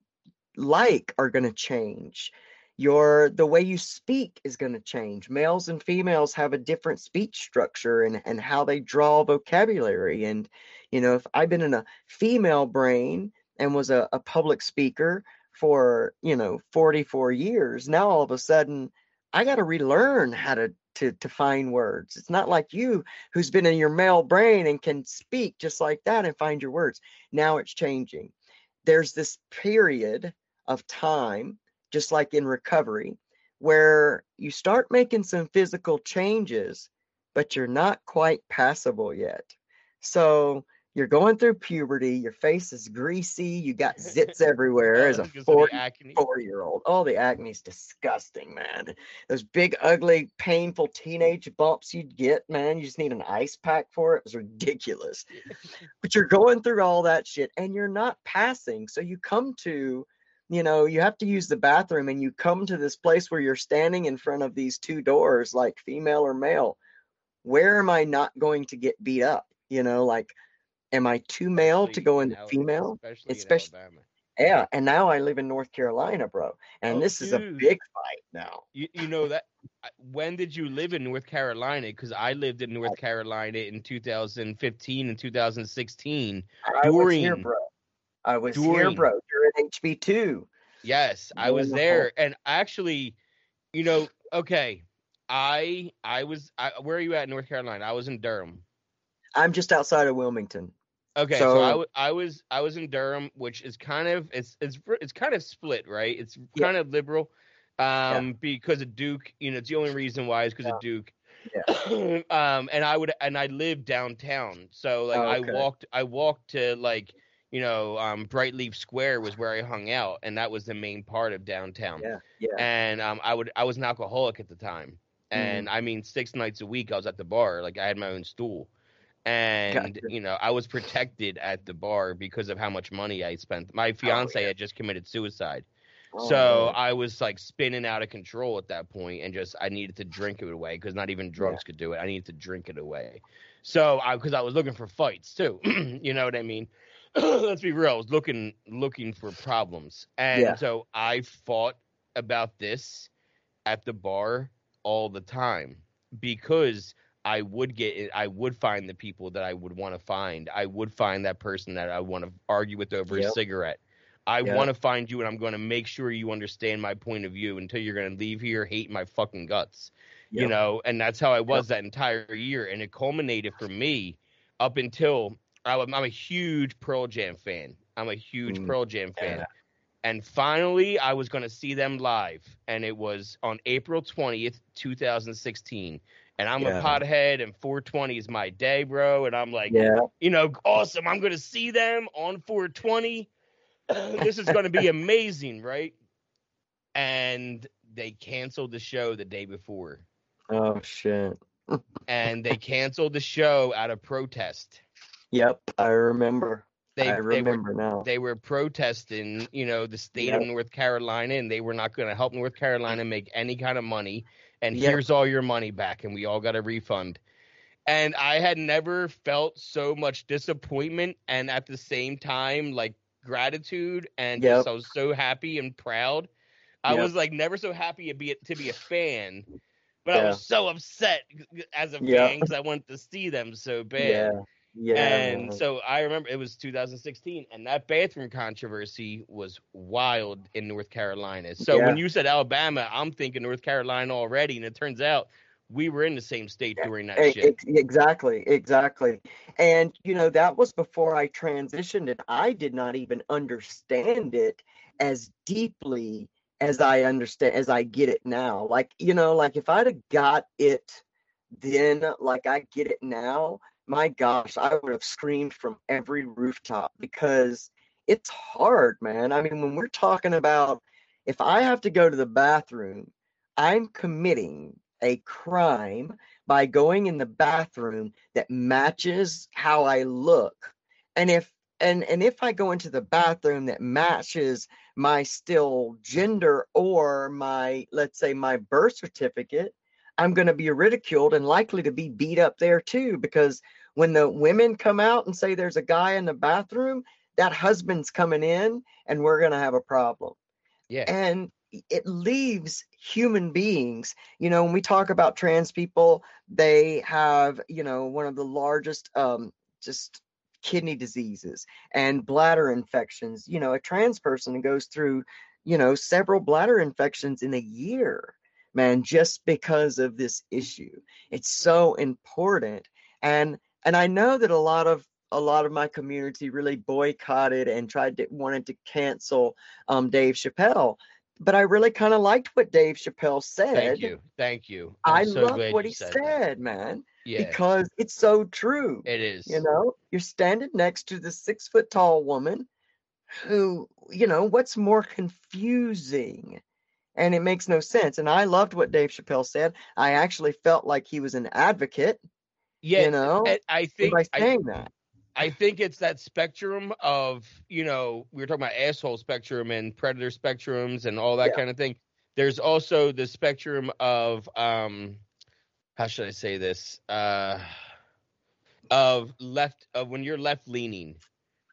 like are going to change. Your the way you speak is going to change. Males and females have a different speech structure and and how they draw vocabulary. And you know, if I've been in a female brain and was a, a public speaker for you know 44 years, now all of a sudden I got to relearn how to to to find words. It's not like you who's been in your male brain and can speak just like that and find your words. Now it's changing. There's this period of time, just like in recovery, where you start making some physical changes, but you're not quite passable yet. So you're going through puberty, your face is greasy, you got zits everywhere as a Because of the 40 acne. four year old. Oh, the acne is disgusting, man. Those big, ugly, painful teenage bumps you'd get, man. You just need an ice pack for it. It was ridiculous. but you're going through all that shit and you're not passing. So you come to, you know, you have to use the bathroom and you come to this place where you're standing in front of these two doors, like female or male. Where am I not going to get beat up? You know, like, am I too male to go in female? Especially, especially-. Yeah, and now I live in North Carolina, bro. And Oh, this is a big fight now. You, you know that when did you live in North Carolina? Because I lived in. North Carolina in 2015 and 2016. I was here, During- bro. I was here, bro. You're at HB2. Yes, I was there, and actually, you know, okay, I I was I, where are you at in North Carolina? I was in Durham. I'm just outside of Wilmington. Okay, so, I, So- w- I was I was in Durham, which is kind of it's it's it's kind of split, right? It's Yeah. kind of liberal, um, because of Duke. You know, it's the only reason why is because of Duke. um, and I would and I lived downtown, so like Oh, I walked I walked to like you know um Brightleaf Square was where I hung out, and that was the main part of downtown. Yeah, yeah. And um, I would I was an alcoholic at the time, Mm-hmm. and I mean six nights a week I was at the bar, like I had my own stool. and gotcha. you know I was protected at the bar because of how much money I spent. My fiance oh, yeah. had just committed suicide, oh, so man. I was like spinning out of control at that point, and just I needed to drink it away because not even drugs yeah. could do it. I needed to drink it away. So I because I was looking for fights too, you know what I mean. Let's be real. I was looking looking for problems, and yeah. so I fought about this at the bar all the time because I would get it. I would find the people that I would want to find. I would find that person that I want to argue with over yep. a cigarette. I yep. want to find you, and I'm going to make sure you understand my point of view until you're going to leave here hating my fucking guts. Yep. You know, and that's how I was that entire year, and it culminated for me up until I, am a huge Pearl Jam fan. I'm a huge mm, Pearl Jam fan. Yeah. And finally, I was going to see them live, and it was on April 20th, 2016 and I'm yeah. a pothead, and 420 is my day, bro. And I'm like, yeah. you know, awesome. I'm gonna see them on 420. this is gonna be amazing, right? And they canceled the show the day before. Oh shit. and they canceled the show out of protest. Yep, I remember. They, I remember they were, now. They were protesting, you know, the state yep. of North Carolina, and they were not going to help North Carolina make any kind of money and yep. here's all your money back and we all got a refund and i had never felt so much disappointment and at the same time like gratitude and yep. just, i was so happy and proud i was like never so happy to be to be a fan but yeah. i was so upset as a fan because i wanted to see them so bad yeah. Yeah. And so I remember it was 2016, and that bathroom controversy was wild in North Carolina. So yeah. when you said Alabama, I'm thinking North Carolina already, and it turns out we were in the same state during that shit. Exactly, exactly. And you know that was before I transitioned, and I did not even understand it as deeply as I understand as I get it now. Like you know, like if I'd have got it then, like I get it now my gosh, I would have screamed from every rooftop because it's hard, man. I mean, when we're talking about if I have to go to the bathroom, I'm committing a crime by going in the bathroom that matches how I look. And if and and if I go into the bathroom that matches my still gender or my let's say my birth certificate, I'm going to be ridiculed and likely to be beat up there too because when the women come out and say there's a guy in the bathroom, that husband's coming in and we're going to have a problem. Yeah. And it leaves human beings. You know, when we talk about trans people, they have, you know, one of the largest um just kidney diseases and bladder infections. You know, a trans person goes through, you know, several bladder infections in a year man, just because of this issue. It's so important. And and I know that a lot of a lot of my community really boycotted and tried to wanted to cancel um, Dave Chappelle. But I really kind of liked what Dave Chappelle said. Thank you. Thank you. I'm i so love what he said, said man. Yeah. Because it's so true. It is. You know, you're standing next to the six foot tall woman who, you know, what's more confusing and it makes no sense. And I loved what Dave Chappelle said. I actually felt like he was an advocate. Yeah, you know, I think by saying I, that. I think it's that spectrum of you know we were talking about asshole spectrum and predator spectrums and all that yeah. kind of thing. There's also the spectrum of um, how should I say this? Uh, of left of when you're left leaning,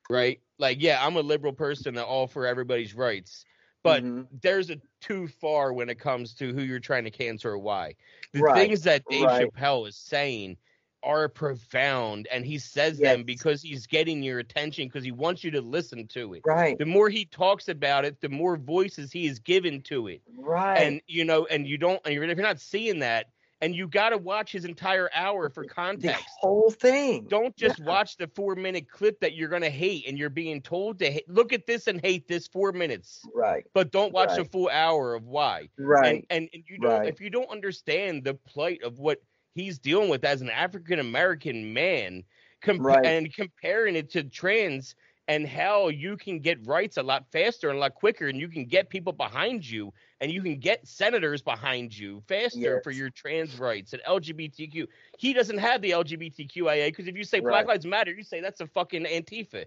right? Like, yeah, I'm a liberal person that all for everybody's rights but mm-hmm. there's a too far when it comes to who you're trying to cancel or why. The right. things that Dave right. Chappelle is saying are profound and he says yes. them because he's getting your attention because he wants you to listen to it. Right. The more he talks about it, the more voices he is given to it. Right. And you know, and you don't and you're, if you're not seeing that, and you got to watch his entire hour for context. The whole thing. Don't just yeah. watch the four minute clip that you're going to hate and you're being told to hate. look at this and hate this four minutes. Right. But don't watch right. the full hour of why. Right. And, and, and you don't, right. if you don't understand the plight of what he's dealing with as an African American man, comp- right. and comparing it to trans, and how you can get rights a lot faster and a lot quicker, and you can get people behind you, and you can get senators behind you faster yes. for your trans rights and LGBTQ. He doesn't have the LGBTQIA because if you say right. Black Lives Matter, you say that's a fucking Antifa.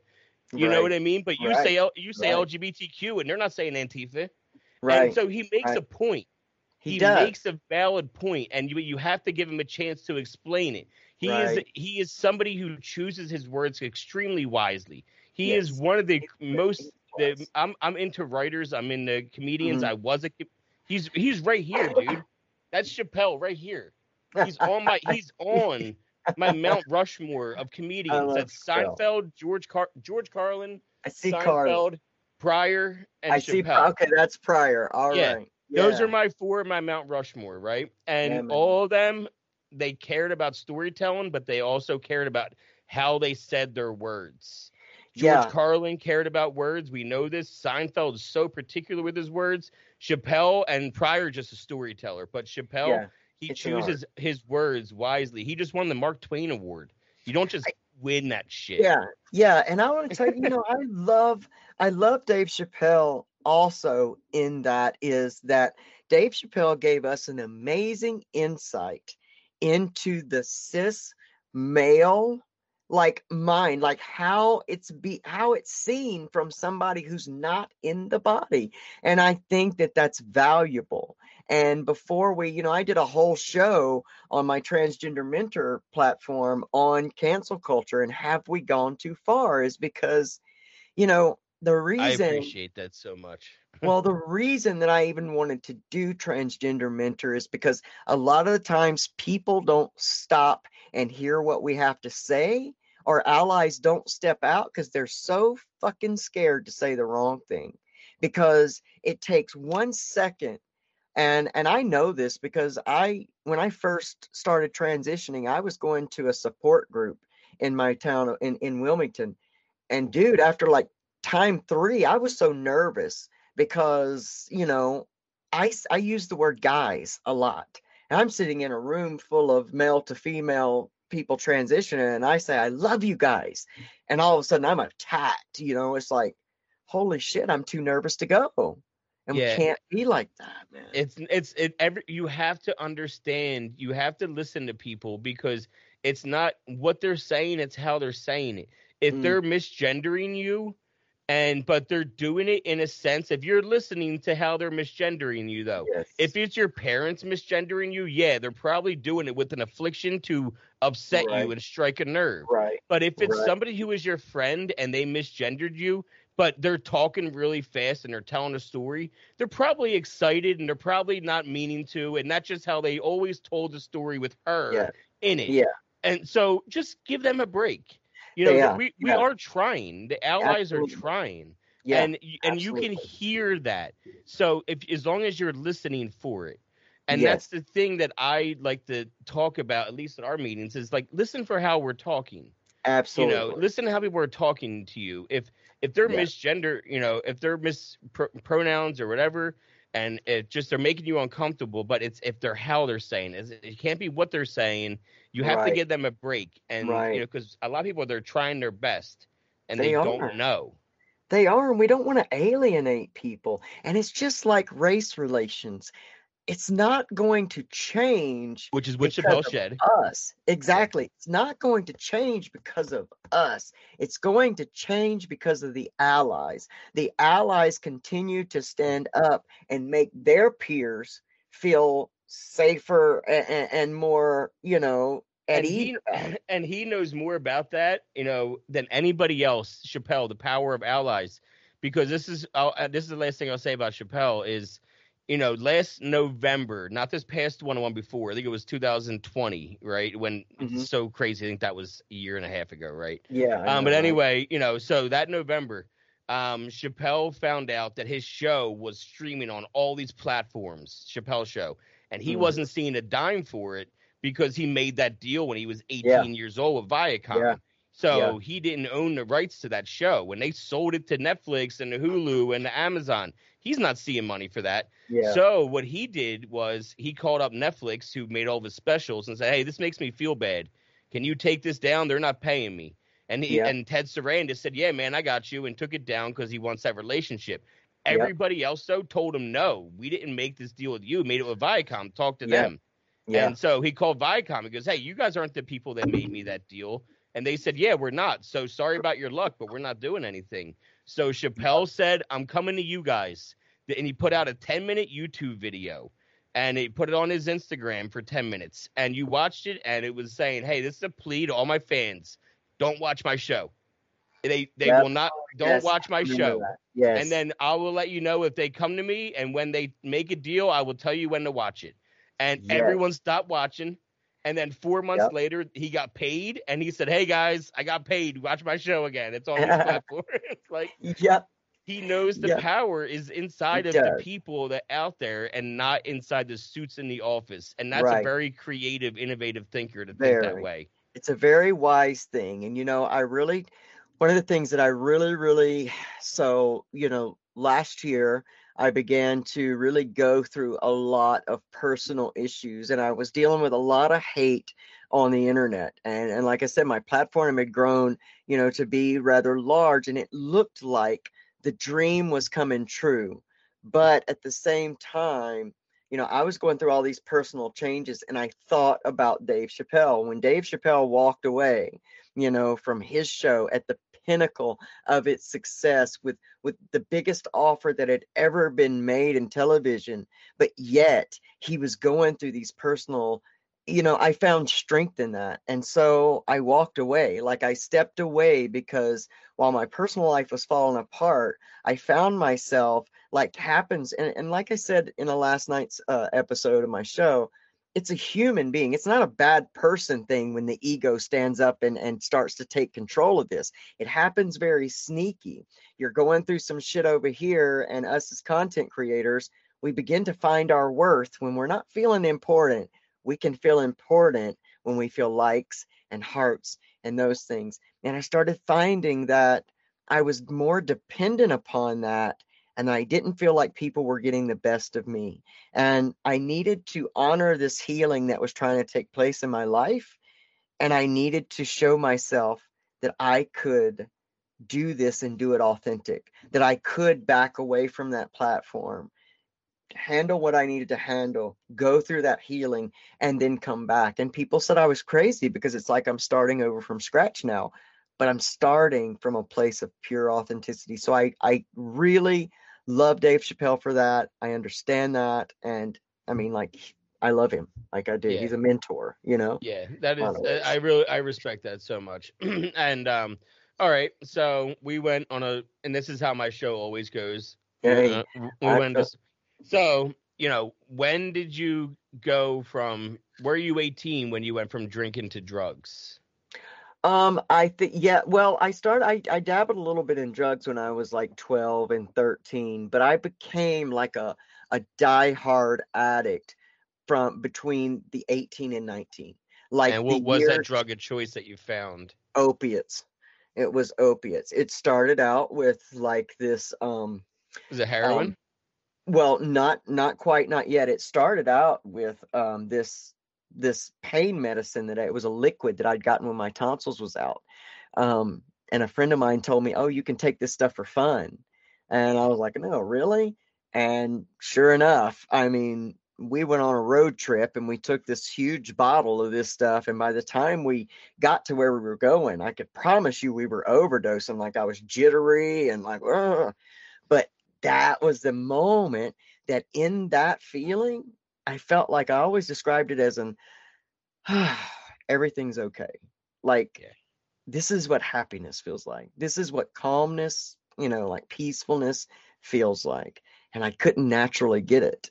You right. know what I mean? But you right. say you say LGBTQ, and they're not saying Antifa. Right. And so he makes a point. He, he makes a valid point, and you you have to give him a chance to explain it. He is he is somebody who chooses his words extremely wisely. He yes. is one of the most. The, I'm I'm into writers. I'm into comedians. Mm. I was a. He's he's right here, dude. That's Chappelle right here. He's on my. He's on my Mount Rushmore of comedians. That's Seinfeld, George Car- George Carlin. I see Seinfeld, Carlin. Pryor, and I Chappelle. see. Okay, that's Pryor. All yeah. right. yeah. Those are my four, my Mount Rushmore, right? And yeah, all of them, they cared about storytelling, but they also cared about how they said their words. George yeah. Carlin cared about words. We know this. Seinfeld is so particular with his words. Chappelle and Pryor just a storyteller, but Chappelle yeah, he chooses his words wisely. He just won the Mark Twain Award. You don't just I, win that shit. Yeah, yeah. And I want to tell you, you know, I love I love Dave Chappelle also in that is that Dave Chappelle gave us an amazing insight into the cis male like mind like how it's be how it's seen from somebody who's not in the body and i think that that's valuable. And before we you know i did a whole show on my transgender mentor platform on cancel culture and have we gone too far is because you know the reason i appreciate that so much well the reason that i even wanted to do transgender mentor is because a lot of the times people don't stop and hear what we have to say, our allies don't step out because they're so fucking scared to say the wrong thing. Because it takes one second and and I know this because I when I first started transitioning, I was going to a support group in my town in in Wilmington. And dude, after like time 3, I was so nervous because, you know, I I use the word guys a lot. And I'm sitting in a room full of male to female people transitioning and I say, I love you guys. And all of a sudden I'm attacked. You know, it's like, holy shit, I'm too nervous to go. And yeah. we can't be like that, man. It's it's it every you have to understand, you have to listen to people because it's not what they're saying, it's how they're saying it. If mm. they're misgendering you, and but they're doing it in a sense if you're listening to how they're misgendering you though yes. if it's your parents misgendering you yeah they're probably doing it with an affliction to upset right. you and strike a nerve right but if it's right. somebody who is your friend and they misgendered you but they're talking really fast and they're telling a story they're probably excited and they're probably not meaning to and that's just how they always told the story with her yeah. in it yeah and so just give them a break you know, we, we yeah. are trying. The allies Absolutely. are trying. Yeah, and and you can hear that. So if as long as you're listening for it, and yes. that's the thing that I like to talk about, at least at our meetings, is like listen for how we're talking. Absolutely. You know, listen to how people are talking to you. If if they're yeah. misgender, you know, if they're mis pronouns or whatever, and it just they're making you uncomfortable. But it's if they're how they're saying it, it can't be what they're saying. You have right. to give them a break, and right. you know, because a lot of people they're trying their best and they, they don't know. They are, and we don't want to alienate people. And it's just like race relations it's not going to change which is what chappelle said. us. Exactly. It's not going to change because of us. It's going to change because of the allies. The allies continue to stand up and make their peers feel safer and, and more you know and he, and he knows more about that you know than anybody else chappelle the power of allies. Because this is uh, this is the last thing i'll say about chappelle is you know, last November, not this past one, one before. I think it was 2020, right? When mm-hmm. so crazy. I think that was a year and a half ago, right? Yeah. Um, but anyway, you know, so that November, um, Chappelle found out that his show was streaming on all these platforms, Chappelle show, and he mm-hmm. wasn't seeing a dime for it because he made that deal when he was 18 yeah. years old with Viacom. Yeah. So yeah. he didn't own the rights to that show. When they sold it to Netflix and Hulu and Amazon, he's not seeing money for that. Yeah. So what he did was he called up Netflix, who made all the specials, and said, "Hey, this makes me feel bad. Can you take this down? They're not paying me." And he yep. and Ted Sarandos said, "Yeah, man, I got you," and took it down because he wants that relationship. Everybody else though told him, "No, we didn't make this deal with you. We made it with Viacom. Talk to them." Yeah. And so he called Viacom. He goes, "Hey, you guys aren't the people that made me that deal." And they said, "Yeah, we're not. So sorry about your luck, but we're not doing anything." So Chappelle said, "I'm coming to you guys," and he put out a 10 minute YouTube video and he put it on his Instagram for 10 minutes. And you watched it, and it was saying, "Hey, this is a plea to all my fans: don't watch my show. They they yep. will not don't yes, watch my show. Yes. And then I will let you know if they come to me, and when they make a deal, I will tell you when to watch it. And yes. everyone stopped watching. And then four months yep. later, he got paid, and he said, "Hey guys, I got paid. Watch my show again. It's on this platform." it's like, yep, he knows the power is inside he of does. the people that out there and not inside the suits in the office. And that's right. a very creative, innovative thinker to very. think that way. It's a very wise thing. And you know, I really one of the things that I really, really so, you know, last year I began to really go through a lot of personal issues and I was dealing with a lot of hate on the internet. And and like I said, my platform had grown, you know, to be rather large and it looked like the dream was coming true. But at the same time, you know, I was going through all these personal changes and I thought about Dave Chappelle. When Dave Chappelle walked away, you know, from his show at the pinnacle of its success with with the biggest offer that had ever been made in television, but yet he was going through these personal you know, I found strength in that. And so I walked away. Like I stepped away because while my personal life was falling apart, I found myself like happens. And, and like I said in the last night's uh, episode of my show, it's a human being. It's not a bad person thing when the ego stands up and, and starts to take control of this. It happens very sneaky. You're going through some shit over here, and us as content creators, we begin to find our worth when we're not feeling important we can feel important when we feel likes and hearts and those things. And I started finding that I was more dependent upon that and I didn't feel like people were getting the best of me. And I needed to honor this healing that was trying to take place in my life. And I needed to show myself that I could do this and do it authentic, that I could back away from that platform handle what I needed to handle, go through that healing, and then come back. And people said I was crazy because it's like I'm starting over from scratch now, but I'm starting from a place of pure authenticity. So I, I really love Dave Chappelle for that. I understand that. And I mean, like, I love him like I do. Yeah. He's a mentor, you know? Yeah, that is, I really, I respect that so much. and, um, all right, so we went on a, and this is how my show always goes. Hey, uh, we I went feel, so, you know, when did you go from were you 18 when you went from drinking to drugs? Um, I think yeah. Well, I started. I I dabbled a little bit in drugs when I was like 12 and 13, but I became like a a diehard addict from between the 18 and 19. Like, and what was that drug of choice that you found? Opiates. It was opiates. It started out with like this. Um, was it heroin? Um, well, not not quite, not yet. It started out with um, this this pain medicine that I, it was a liquid that I'd gotten when my tonsils was out. Um, and a friend of mine told me, "Oh, you can take this stuff for fun," and I was like, "No, really?" And sure enough, I mean, we went on a road trip and we took this huge bottle of this stuff. And by the time we got to where we were going, I could promise you we were overdosing. Like I was jittery and like, Ugh. but that was the moment that in that feeling, I felt like I always described it as an everything's okay. Like yeah. this is what happiness feels like. This is what calmness, you know, like peacefulness feels like. And I couldn't naturally get it.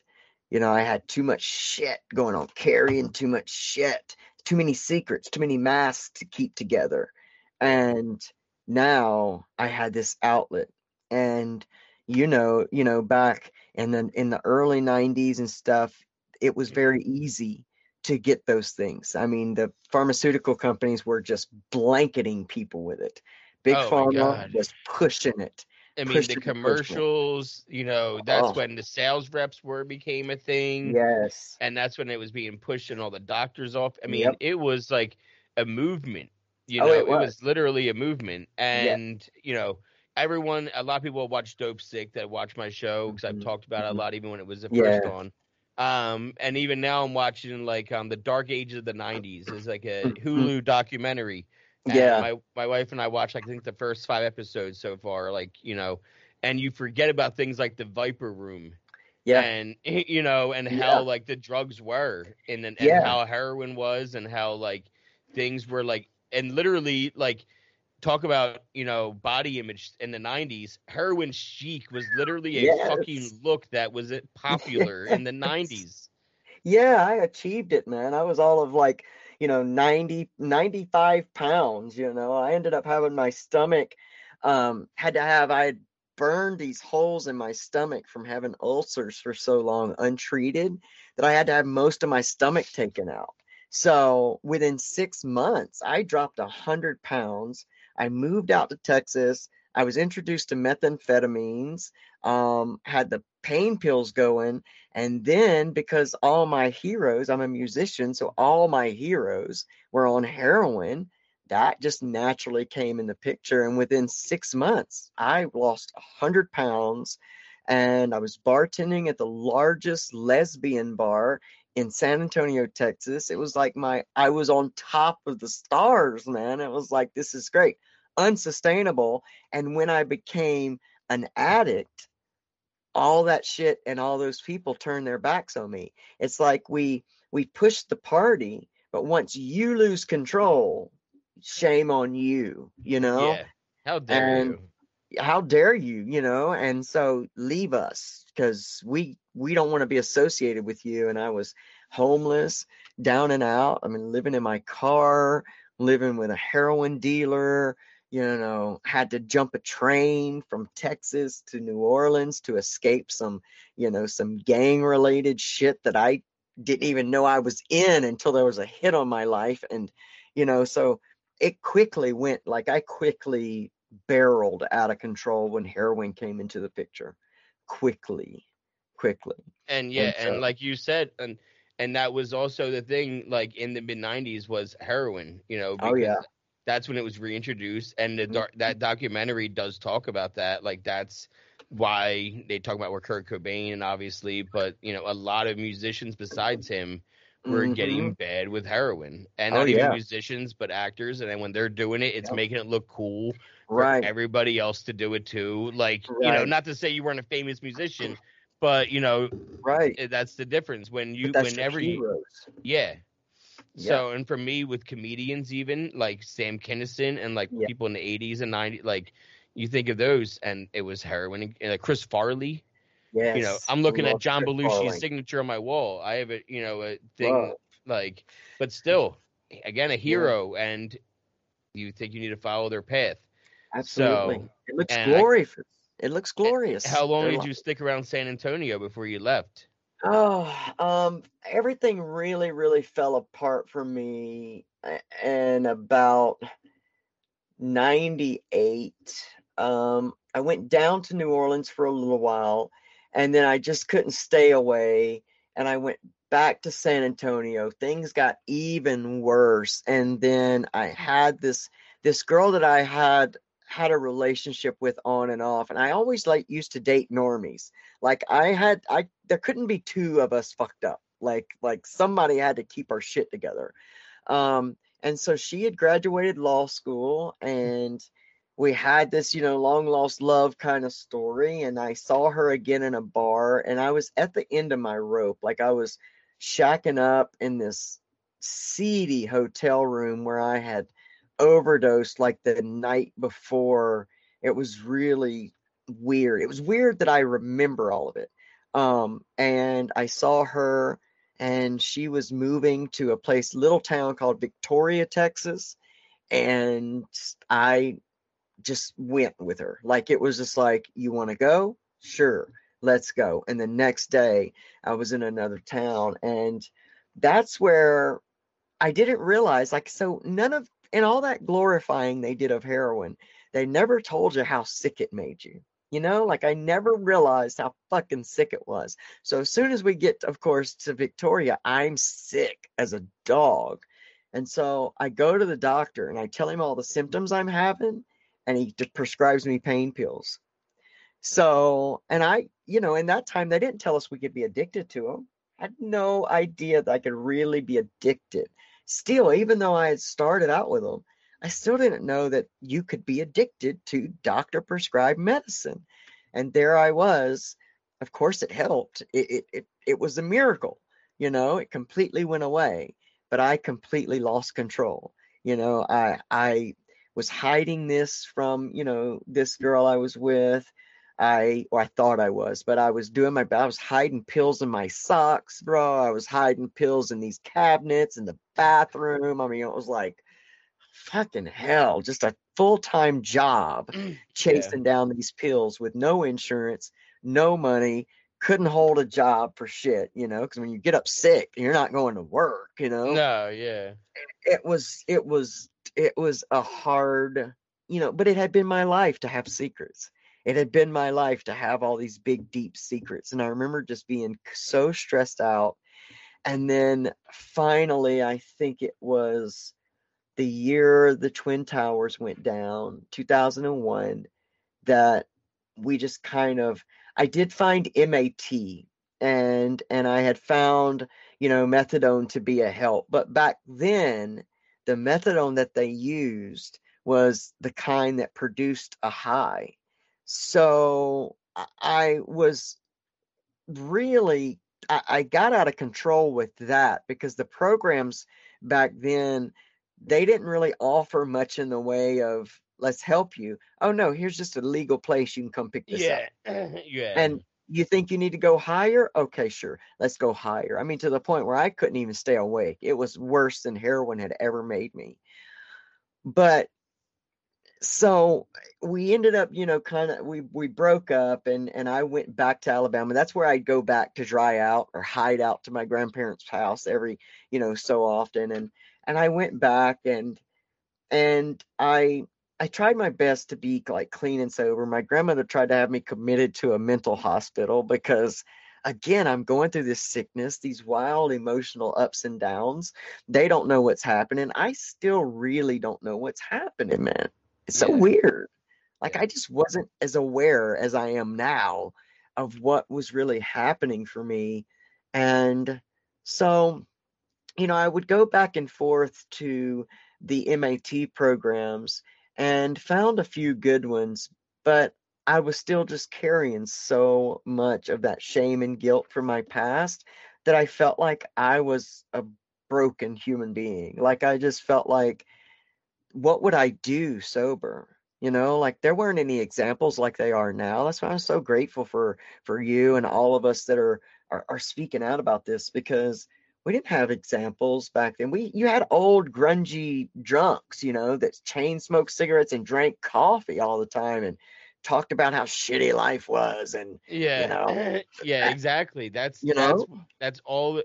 You know, I had too much shit going on, carrying too much shit, too many secrets, too many masks to keep together. And now I had this outlet. And you know, you know, back in the in the early 90s and stuff, it was very easy to get those things. I mean, the pharmaceutical companies were just blanketing people with it. Big oh pharma was pushing it. I mean, the commercials, you know, that's oh. when the sales reps were became a thing. Yes. And that's when it was being pushed and all the doctors off. I mean, yep. it was like a movement You oh, know, oh, it, was. it, was. literally a movement, and yeah. you know, everyone. A lot of people watch Dopesick that watch my show because I've mm-hmm. talked about it a mm-hmm. lot, even when it was the first yeah. on. Um, and even now I'm watching like um the Dark Ages of the '90s is like a mm-hmm. Hulu documentary. And yeah, my my wife and I watched like, I think the first five episodes so far. Like you know, and you forget about things like the Viper Room yeah and you know and how yeah. like the drugs were and, and, and yeah. how heroin was and how like things were like and literally like talk about you know body image in the 90s heroin chic was literally a yes. fucking look that was popular in the 90s yeah i achieved it man i was all of like you know 90 95 pounds you know i ended up having my stomach um had to have i had burned these holes in my stomach from having ulcers for so long untreated that I had to have most of my stomach taken out. So within six months, I dropped a hundred pounds. I moved out to Texas. I was introduced to methamphetamines, um, had the pain pills going. And then because all my heroes, I'm a musician, so all my heroes were on heroin, that just naturally came in the picture. And within six months, I lost 100 pounds and I was bartending at the largest lesbian bar in San Antonio, Texas. It was like my, I was on top of the stars, man. It was like, this is great, unsustainable. And when I became an addict, all that shit and all those people turned their backs on me. It's like we we pushed the party, but once you lose control, shame on you, you know? Yeah. How dare and you? How dare you, you know? And so leave us because we we don't want to be associated with you. And I was homeless, down and out. I mean, living in my car, living with a heroin dealer, you know, had to jump a train from Texas to New Orleans to escape some, you know, some gang related shit that I didn't even know I was in until there was a hit on my life. And, you know, so it quickly went like I quickly barreled out of control when heroin came into the picture. Quickly, quickly. And yeah, and, so, and like you said, and and that was also the thing. Like in the mid '90s, was heroin. You know. oh yeah. That's when it was reintroduced, and the mm-hmm. that documentary does talk about that. Like that's why they talk about where Kurt Cobain, and obviously, but you know, a lot of musicians besides him were mm-hmm. getting bad with heroin, and oh, not even musicians, but actors. And then when they're doing it, it's yep. making it look cool right. everybody else to do it too. Like right. you know, not to say you weren't a famous musician, but you know, right? Eh, that's the difference when you whenever you, yeah. So and for me with comedians even like Sam Kinison and like people in the 80s and 90s like you think of those and it was heroin and uh, Chris Farley Yes. You know, I'm looking at John Belushi's signature on my wall. I have a you know a thing Whoa. like, but still, again, a hero, yeah. and you think you need to follow their path. Absolutely, so, it looks glorious. I, it looks glorious. How long They're did like... you stick around San Antonio before you left? Oh, um, everything really, really fell apart for me in about '98. Um, I went down to New Orleans for a little while and then I just couldn't stay away. And I went back to San Antonio. Things got even worse. And then I had this this girl that I had had a relationship with on and off and i always like used to date normies like i had i there couldn't be two of us fucked up like like somebody had to keep our shit together um and so she had graduated law school and we had this, you know, long lost love kind of story. And I saw her again in a bar, and I was at the end of my rope. Like I was shacking up in this seedy hotel room where I had overdosed like the night before. It was really weird. It was weird that I remember all of it. Um, and I saw her, and she was moving to a place, little town called Victoria, Texas. And I just went with her. Like it was just like, you want to go? Sure, let's go. And the next day, I was in another town. And that's where I didn't realize, like, so none of, and all that glorifying they did of heroin, they never told you how sick it made you. You know, like I never realized how fucking sick it was. So as soon as we get, of course, to Victoria, I'm sick as a dog And so I go to the doctor and I tell him all the symptoms I'm having, and he prescribes me pain pills. So, and I, you know, in that time, they didn't tell us we could be addicted to them. I had no idea that I could really be addicted. Still, even though I had started out with them, I still didn't know that you could be addicted to doctor prescribed medicine. And there I was. Of course, it helped. It, it, it, it was a miracle. You know, it completely went away, but I completely lost control. You know, I, I was hiding this from, you know, this girl I was with. I or I thought I was, but I was doing my I was hiding pills in my socks, bro. I was hiding pills in these cabinets in the bathroom. I mean, it was like fucking hell, just a full-time job mm, chasing yeah. down these pills with no insurance, no money, couldn't hold a job for shit, you know, because when you get up sick, you're not going to work, you know. No, yeah. It was it was it was a hard, you know, but it had been my life to have secrets. It had been my life to have all these big deep secrets. And I remember just being so stressed out. And then finally, I think it was the year the Twin Towers went down, 2001, that we just kind of I did find MAT and and I had found, you know, methadone to be a help. But back then, the methadone that they used was the kind that produced a high. So I was really I, I got out of control with that because the programs back then they didn't really offer much in the way of let's help you. Oh no, here's just a legal place you can come pick this yeah. up. yeah. And you think you need to go higher? Okay, sure. Let's go higher. I mean, to the point where I couldn't even stay awake. It was worse than heroin had ever made me. But so we ended up, you know, kind of we we broke up and and I went back to Alabama. That's where I'd go back to dry out or hide out to my grandparents' house every, you know, so often. And and I went back and and I I tried my best to be like clean and sober. My grandmother tried to have me committed to a mental hospital because again, I'm going through this sickness, these wild emotional ups and downs. They don't know what's happening. I still really don't know what's happening, man. It's so yeah. weird. Like I just wasn't as aware as I am now of what was really happening for me. And so you know, I would go back and forth to the MAT programs and found a few good ones, but I was still just carrying so much of that shame and guilt from my past that I felt like I was a broken human being. Like I just felt like, what would I do sober? You know, like there weren't any examples like they are now. That's why I'm so grateful for for you and all of us that are are, are speaking out about this because we didn't have examples back then. We you had old grungy drunks, you know, that chain smoked cigarettes and drank coffee all the time and talked about how shitty life was and yeah, you know, yeah, exactly. That's you that's, know that's all.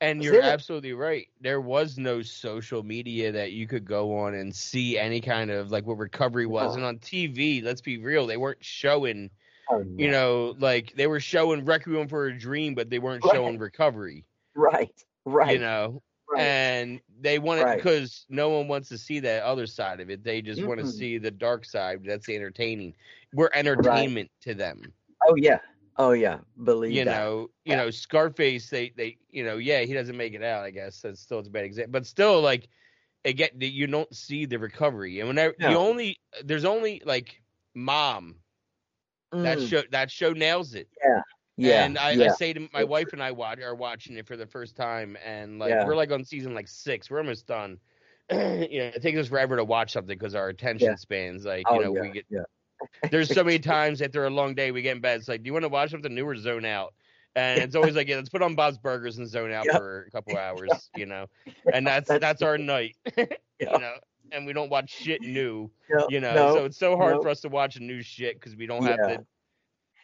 And you're absolutely right. There was no social media that you could go on and see any kind of like what recovery was. And on TV, let's be real, they weren't showing. Oh, no. You know, like they were showing Requiem for a Dream, but they weren't right. showing recovery. Right. Right. You know, right. and they want it right. because no one wants to see that other side of it. They just mm-hmm. want to see the dark side. That's entertaining. We're entertainment to them. Oh yeah. Oh yeah. Believe you that. know. You know, Scarface. They they you know yeah he doesn't make it out. I guess that's still it's a bad example, but still like again you don't see the recovery and whenever no. you only there's only like mom mm. that show that show nails it yeah yeah, and I, yeah. I, say to my wife and I watch are watching it for the first time, and like yeah. we're like on season like six, we're almost done. you know, it takes us forever to watch something because our attention yeah. spans, like oh, you know, we get. there's so many times after a long day we get in bed. It's like, do you want to watch something new or zone out? And it's always like, yeah, let's put on Bob's Burgers and zone out yep. for a couple hours, you know. And that's that's, that's our night, you know. And we don't watch shit new, you know. No, so it's so hard no. for us to watch a new shit because we don't have the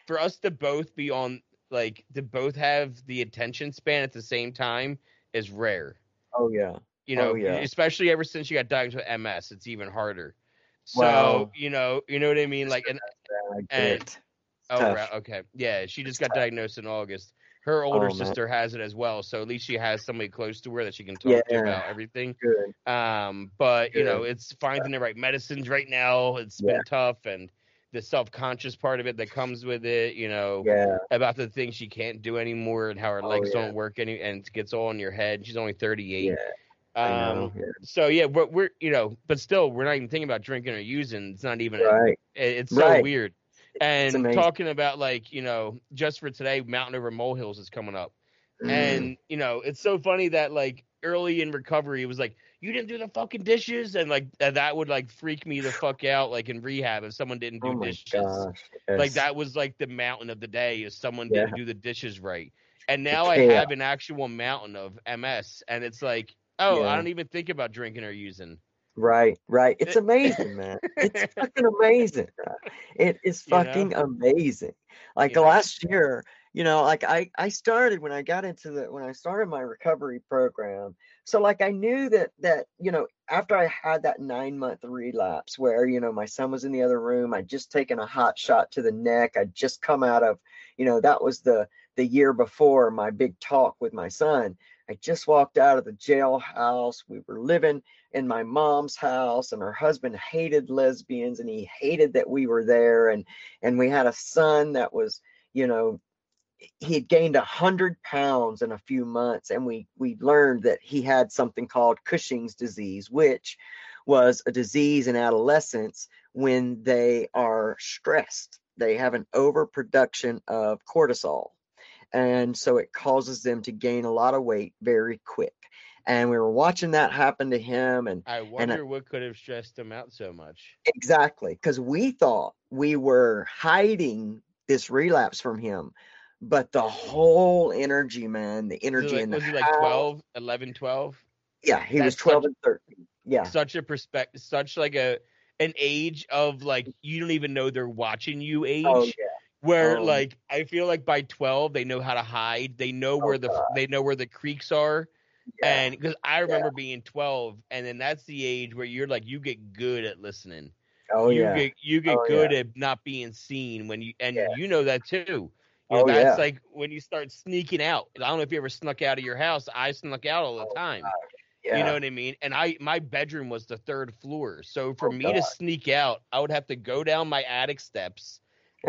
for us to both be on like to both have the attention span at the same time is rare. Oh yeah. You oh, know, oh, yeah. especially ever since you got diagnosed with MS, it's even harder. So wow. you know, you know what I mean, like and, and oh right, okay, yeah, she just got diagnosed in August her older oh, sister has it as well, so at least she has somebody close to her that she can talk yeah. to about everything. Good. Um, but Good. you know, it's finding the right medicines right now. It's yeah. been tough, and the self conscious part of it that comes with it. You know, yeah. about the things she can't do anymore and how her oh, legs yeah. don't work any, and it gets all in your head. She's only thirty eight. Um, yeah. so yeah, we're, we're, you know, but still, we're not even thinking about drinking or using. It's not even, right. A, it's so right. weird. And talking about like, you know, just for today, Mountain Over Molehills is coming up. Mm. And, you know, it's so funny that like early in recovery, it was like, you didn't do the fucking dishes. And like, that would like freak me the fuck out, like in rehab, if someone didn't do oh dishes. Gosh, yes. Like, that was like the mountain of the day is someone yeah. didn't do the dishes right. And now I have an actual mountain of MS. And it's like, oh, yeah. I don't even think about drinking or using. Right, right. It's amazing, man. It's fucking amazing. It is fucking you know? amazing. Like yeah. last year, you know, like I I started when I got into the when I started my recovery program. So like I knew that that you know after I had that nine month relapse where you know my son was in the other room, I'd just taken a hot shot to the neck. I'd just come out of, you know, that was the the year before my big talk with my son. I just walked out of the jailhouse. We were living in my mom's house, and her husband hated lesbians, and he hated that we were there. And and we had a son that was, you know, he had gained a hundred pounds in a few months, and we we learned that he had something called Cushing's disease, which was a disease in adolescence when they are stressed. They have an overproduction of cortisol and so it causes them to gain a lot of weight very quick. And we were watching that happen to him and i wonder and, what could have stressed him out so much. Exactly because we thought we were hiding this relapse from him but the whole energy man the energy like, in the was he like 12 11 12 yeah he That's was 12 such, and 13 yeah. such a perspective such like a an age of like you don't even know they're watching you oh, age. oh, yeah where um, like I feel like by 12 they know how to hide. They know where oh the God. they know where the creaks are. Yeah. And because I remember yeah. being 12 and then that's the age where you're like you get good at listening. Oh you yeah. Get, you get oh, good yeah. at not being seen when you and you know that too. You know, oh, that's like when you start sneaking out. I don't know if you ever snuck out of your house. I snuck out all the oh, time. You know what I mean? And I my bedroom was the third floor. So for oh, me God. to sneak out, I would have to go down my attic steps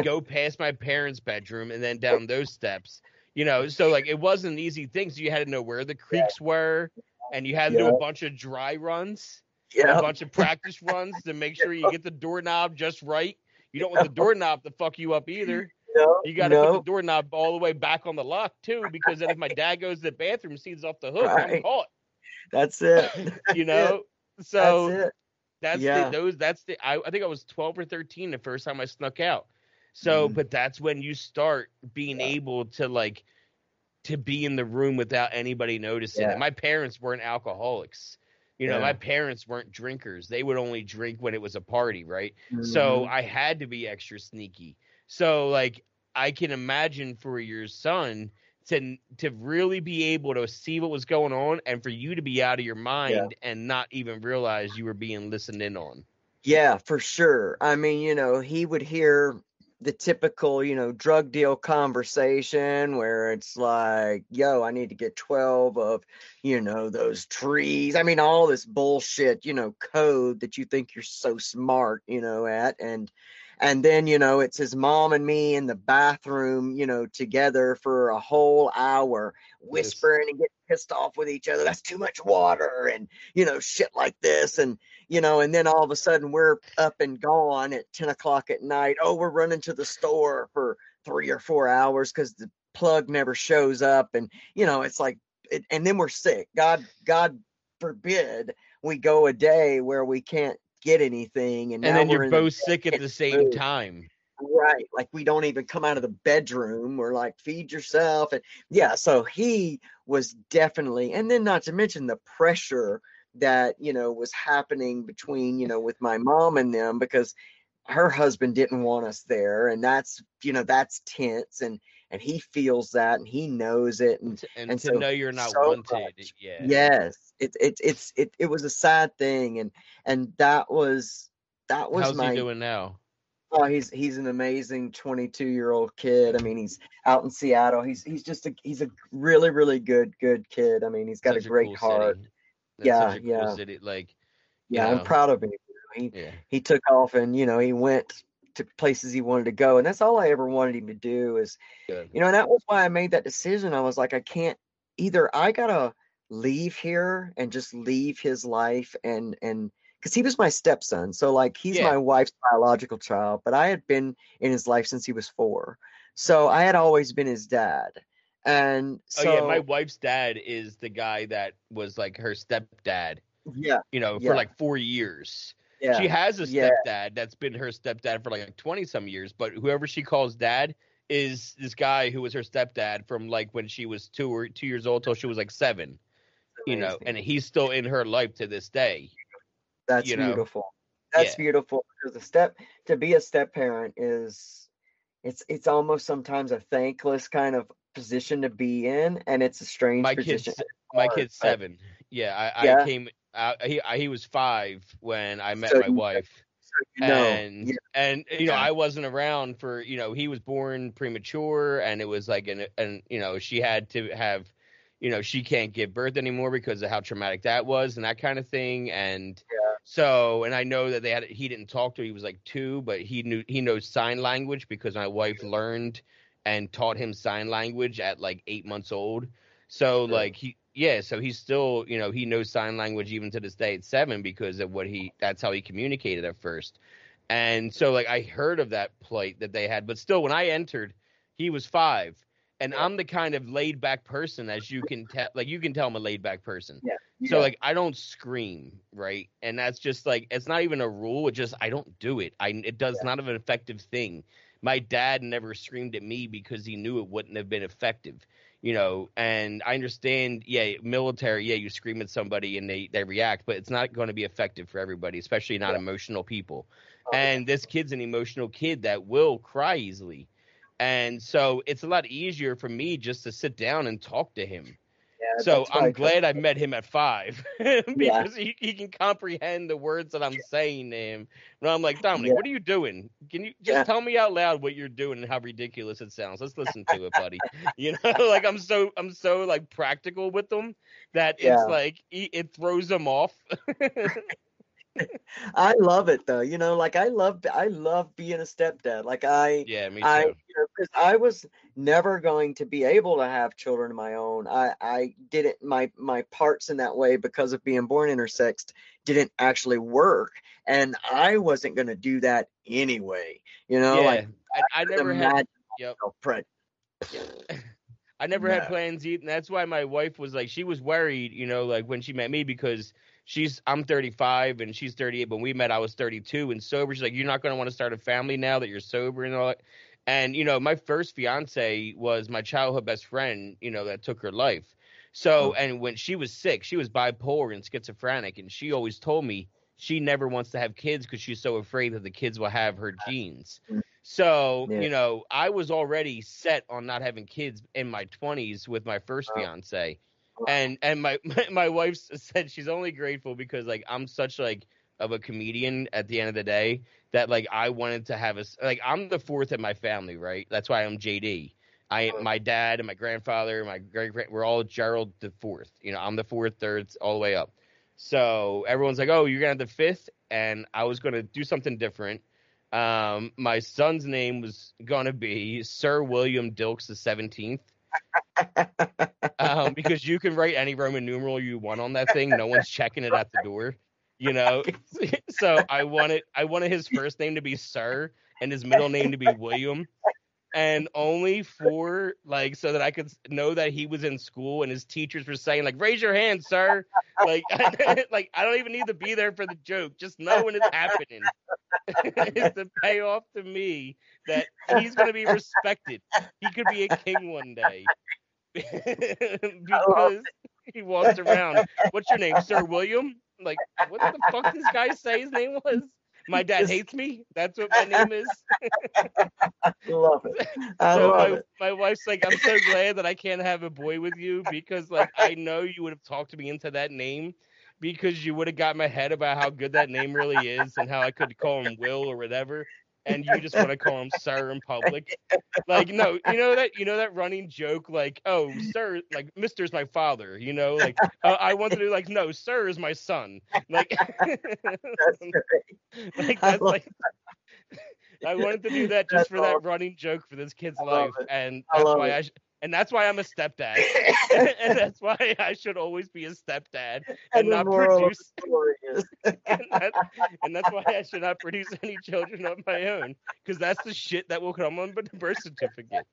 go past my parents' bedroom and then down those steps. You know, so like it wasn't an easy thing. So you had to know where the creaks were, and you had to do a bunch of dry runs, yeah, a bunch of practice runs to make sure you get the doorknob just right. You don't want the doorknob to fuck you up either. No, you got to no. put the doorknob all the way back on the lock too, because then if my dad goes to the bathroom, sees off the hook, right. I'm caught. That's it. you know, it. so that's, that's yeah. the, those. That's the. I, I think I was 12 or 13 the first time I snuck out. So, mm but that's when you start being yeah. able to like to be in the room without anybody noticing. Yeah. My parents weren't alcoholics. You know, yeah. my parents weren't drinkers. They would only drink when it was a party, right? Mm-hmm. So I had to be extra sneaky. So like I can imagine for your son to to really be able to see what was going on and for you to be out of your mind yeah. and not even realize you were being listened in on. Yeah, for sure. I mean, you know, he would hear the typical, you know, drug deal conversation where it's like, yo, I need to get 12 of, you know, those trees. I mean, all this bullshit, you know, code that you think you're so smart, you know, at. And, and then, you know, it's his mom and me in the bathroom, you know, together for a whole hour, whispering and getting pissed off with each other. That's too much water and, you know, shit like this. And, you know, and then all of a sudden we're up and gone at 10 o'clock at night. Oh, we're running to the store for three or four hours because the plug never shows up. And, you know, it's like, it, and then we're sick. God, God forbid we go a day where we can't get anything. And, and then you're both the sick at the same food. time. Right. Like we don't even come out of the bedroom. We're like, feed yourself. And yeah, so he was definitely, and then not to mention the pressure that you know was happening between you know with my mom and them because her husband didn't want us there and that's you know that's tense and and he feels that and he knows it and and, and to so, know you're not so wanted much, yeah yes it, it it's it it was a sad thing and and that was that was how's my, he doing now Oh, he's he's an amazing 22 year old kid. I mean, he's out in Seattle. He's he's just a he's a really really good good kid. I mean, he's got such a great a cool heart. Yeah, yeah. Cool city. Like, yeah, know. I'm proud of him. He yeah. he took off and you know he went to places he wanted to go, and that's all I ever wanted him to do. Is good. you know, and that was why I made that decision. I was like, I can't either. I gotta leave here and just leave his life and and because he was my stepson. So like he's yeah. my wife's biological child, but I had been in his life since he was four. So I had always been his dad. And so, oh yeah, my wife's dad is the guy that was like her stepdad. Yeah. You know, yeah. for like four years. Yeah. She has a stepdad yeah. that's been her stepdad for like 20 some years, but whoever she calls dad is this guy who was her stepdad from like when she was two or two years old till she was like seven. You know, and he's still in her life to this day. That's you know? beautiful. That's yeah. beautiful because a step to be a step parent is it's it's almost sometimes a thankless kind of position to be in, and it's a strange my position. Kid's, my kid's seven. Yeah, I, yeah. I came. out. he I, he was five when I met so my you, wife. So you know, and yeah. and you know I wasn't around for you know he was born premature and it was like an and you know she had to have you know she can't give birth anymore because of how traumatic that was and that kind of thing and yeah. so and i know that they had he didn't talk to her, he was like two but he knew he knows sign language because my wife learned and taught him sign language at like eight months old so like he yeah so he's still you know he knows sign language even to this day at seven because of what he that's how he communicated at first and so like i heard of that plight that they had but still when i entered he was five and I'm the kind of laid back person as you can tell like you can tell I'm a laid back person. Yeah. So like I don't scream, right? And that's just like it's not even a rule, it just I don't do it. I it does yeah. not have an effective thing. My dad never screamed at me because he knew it wouldn't have been effective. You know, and I understand, yeah, military, yeah, you scream at somebody and they they react, but it's not going to be effective for everybody, especially not yeah. emotional people. Oh, and yeah. this kid's an emotional kid that will cry easily and so it's a lot easier for me just to sit down and talk to him. Yeah, so I'm glad I met him at five because yeah. he, he can comprehend the words that I'm saying to him. And I'm like, Dominic, yeah. what are you doing? Can you just tell me out loud what you're doing and how ridiculous it sounds? Let's listen to it, buddy. you know, like I'm so I'm so like practical with them that it's like it throws them off. I love it though. You know, like I love I love being a stepdad. Like I Yeah, me too. I you know, I was never going to be able to have children of my own. I I didn't my my parts in that way because of being born intersexed didn't actually work and I wasn't going to do that anyway. You know, yeah. like I, I, I never had yep. Yeah. I never no. had plans either. And that's why my wife was like, she was worried, you know, like when she met me because she's I'm 35 and she's 38. When we met, I was 32 and sober. She's like, you're not going to want to start a family now that you're sober and all that. And you know, my first fiance was my childhood best friend. You know, that took her life. So, oh. and when she was sick, she was bipolar and schizophrenic, and she always told me she never wants to have kids because she's so afraid that the kids will have her genes. Mm. So, yeah. you know, I was already set on not having kids in my 20s with my first fiance and and my my wife said she's only grateful because like I'm such like of a comedian at the end of the day that like I wanted to have a like I'm the fourth in my family, right? That's why I'm JD. I my dad and my grandfather, and my great great, we're all Gerald the fourth. You know, I'm the fourth, third, all the way up. So everyone's like, "Oh, you're gonna have the fifth, and I was gonna do something different. Um, my son's name was gonna be Sir William Dilks the seventeenth um, because you can write any Roman numeral you want on that thing. No one's checking it at the door. You know, so I wanted I wanted his first name to be Sir and his middle name to be William, and only for like so that I could know that he was in school and his teachers were saying like raise your hand, sir. Like like I don't even need to be there for the joke. Just know when it's happening. it's the payoff to me that he's going to be respected. He could be a king one day because he walks around. What's your name, Sir William? Like, what the fuck this guy say his name was? My dad hates me. That's what my name is. love it. I so love my, it. my wife's like, I'm so glad that I can't have a boy with you because, like, I know you would have talked me into that name because you would have got my head about how good that name really is and how I could call him Will or whatever and you just want to call him sir in public. Like, no, you know that you know that running joke, like, oh, sir, like Mister's my father. You know, like uh, I want to do like, no, sir is my son. Like, that's like that's like. I wanted to do that just that's for awesome. that running joke for this kid's life, it. and that's why it. I. Sh- and that's why I'm a stepdad, and that's why I should always be a stepdad and, and not produce. and, that, and, that's why I should not produce any children of my own, because that's the shit that will come on the birth certificate.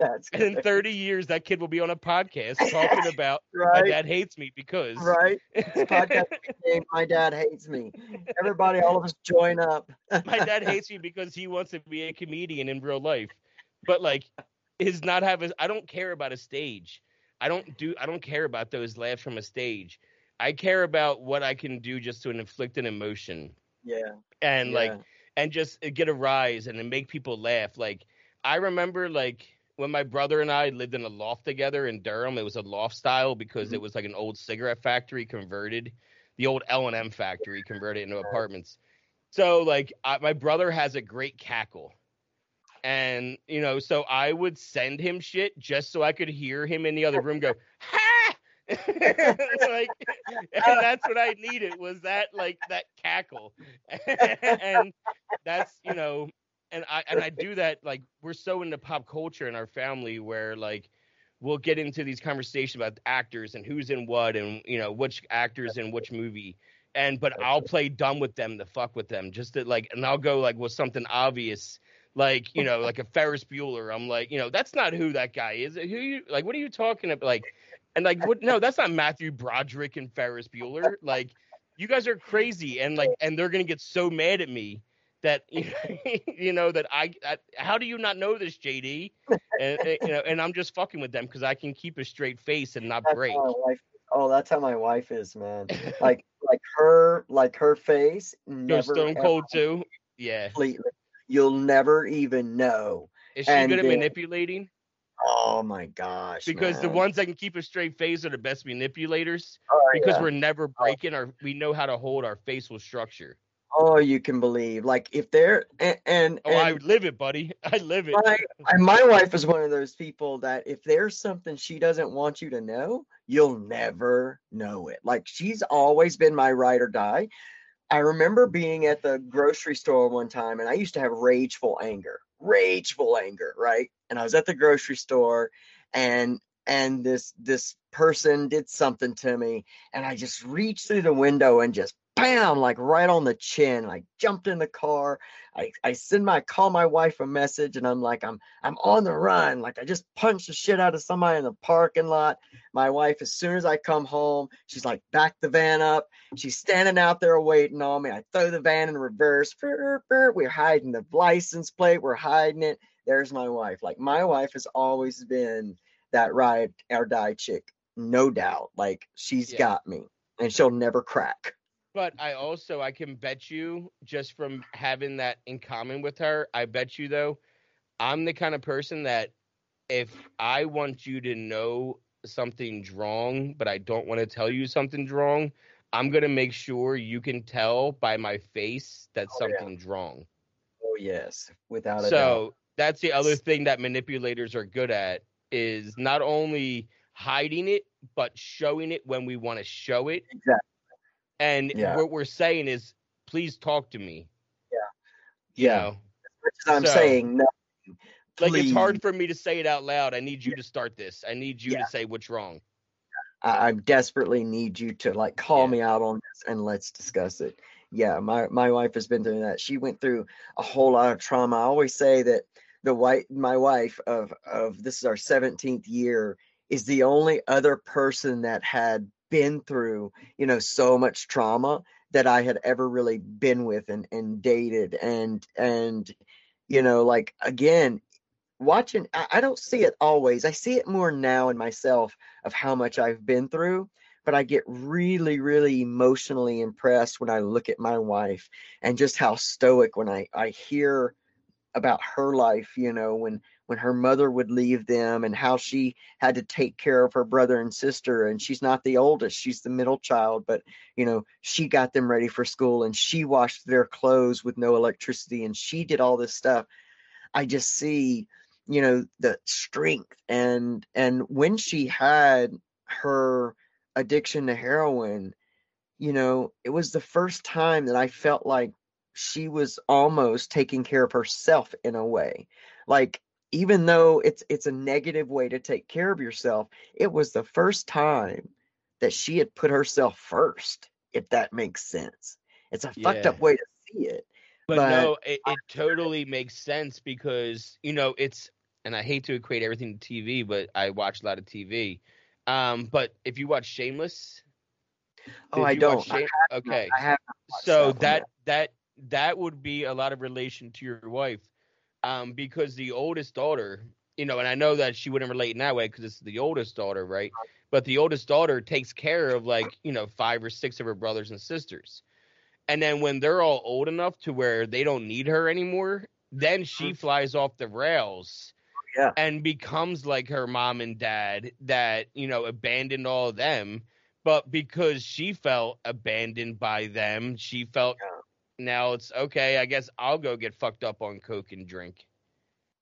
That's and in 30 years, that kid will be on a podcast talking about right. my dad hates me because right. podcast name, my dad hates me. Everybody, all of us join up. my dad hates me because he wants to be a comedian in real life, but like is not have a I don't care about a stage. I don't do I don't care about those laughs from a stage. I care about what I can do just to inflict an emotion. Yeah. And yeah. like and just get a rise and then make people laugh. Like I remember like when my brother and I lived in a loft together in Durham, it was a loft style because mm-hmm. it was like an old cigarette factory converted, the old L and M factory converted into apartments. So like I, my brother has a great cackle, and you know, so I would send him shit just so I could hear him in the other room go, "Ha!" like, and that's what I needed was that like that cackle, and that's you know, and I and I do that like we're so into pop culture in our family where like we'll get into these conversations about actors and who's in what and you know which actors in which movie. And but I'll play dumb with them to fuck with them just to like and I'll go like with something obvious like you know like a Ferris Bueller. I'm like you know that's not who that guy is. Who you like? What are you talking about? Like and like what? No, that's not Matthew Broderick and Ferris Bueller. Like you guys are crazy and like and they're gonna get so mad at me that you know that I, I, how do you not know this JD and, you know and I'm just fucking with them because I can keep a straight face and not that's break. Oh, that's how my wife is, man. Like like her like her face never stone cold too. Yeah. Completely you'll never even know. Is she and good at then, manipulating? Oh my gosh! Because man. the ones that can keep a straight face are the best manipulators. Oh, because yeah. we're never oh. breaking our, we know how to hold our facial structure. Oh, you can believe. Like if they're and, and oh, and I live it, buddy. I live it. My, my wife is one of those people that if there's something she doesn't want you to know, you'll never know it. Like she's always been my ride or die. I remember being at the grocery store one time and I used to have rageful anger, rageful anger, right? And I was at the grocery store and and this this person did something to me and I just reached through the window and just bam, like right on the chin. I jumped in the car. I, I send my call my wife a message and I'm like, I'm I'm on the run. Like I just punched the shit out of somebody in the parking lot. My wife, as soon as I come home, she's like, back the van up. She's standing out there waiting on me. I throw the van in reverse. We're hiding the license plate, we're hiding it. There's my wife. Like my wife has always been that ride or die chick, no doubt. Like she's yeah. got me and she'll never crack. But I also I can bet you just from having that in common with her, I bet you though, I'm the kind of person that if I want you to know something's wrong, but I don't want to tell you something's wrong, I'm gonna make sure you can tell by my face that oh, something's yeah. wrong. Oh yes, without a so, doubt. So that's the other thing that manipulators are good at is not only hiding it, but showing it when we want to show it. Exactly. And yeah. what we're saying is, please talk to me. Yeah. Yeah. know? I'm so, saying no. Like it's hard for me to say it out loud. I need you yeah. to start this. I need you yeah. to say what's wrong. I, I, desperately need you to like call me out on this and let's discuss it. Yeah, my my wife has been doing that. She went through a whole lot of trauma. I always say that the white my wife of of this is our 17th year is the only other person that had been through, you know, so much trauma that I had ever really been with and, and dated and and you know, like again, watching I, I don't see it always. I see it more now in myself of how much I've been through but I get really, really emotionally impressed when I look at my wife and just how stoic when I, I hear about her life, you know, when when her mother would leave them and how she had to take care of her brother and sister and she's not the oldest she's the middle child but you know she got them ready for school and she washed their clothes with no electricity and she did all this stuff. I just see you know the strength and and when she had her addiction to heroin you know it was the first time that i felt like she was almost taking care of herself in a way. Like even though it's it's a negative way to take care of yourself it was the first time that she had put herself first if that makes sense. It's a yeah. fucked up way to see it but, but no it, it totally makes sense because you know it's and i hate to equate everything to tv but i watch a lot of tv um but if you watch shameless? Oh i don't. Shame- I okay so that that that would be a lot of relation to your wife um, because the oldest daughter, you know, and I know that she wouldn't relate in that way because it's the oldest daughter, right? But the oldest daughter takes care of like, you know, five or six of her brothers and sisters. And then when they're all old enough to where they don't need her anymore, then she mm-hmm. flies off the rails. Yeah. And becomes like her mom and dad that, you know, abandoned all of them. But because she felt abandoned by them, she felt yeah now it's okay. I guess I'll go get fucked up on coke and drink.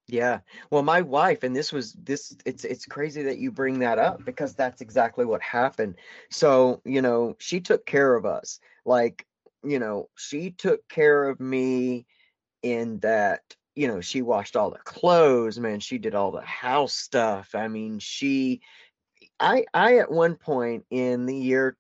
Yeah. Well, my wife, and this was this. It's it's crazy that you bring that up because that's exactly what happened. So you know, she took care of us. Like you know, she took care of me in that you know she washed all the clothes man she did all the house stuff i mean she I I at one point in the year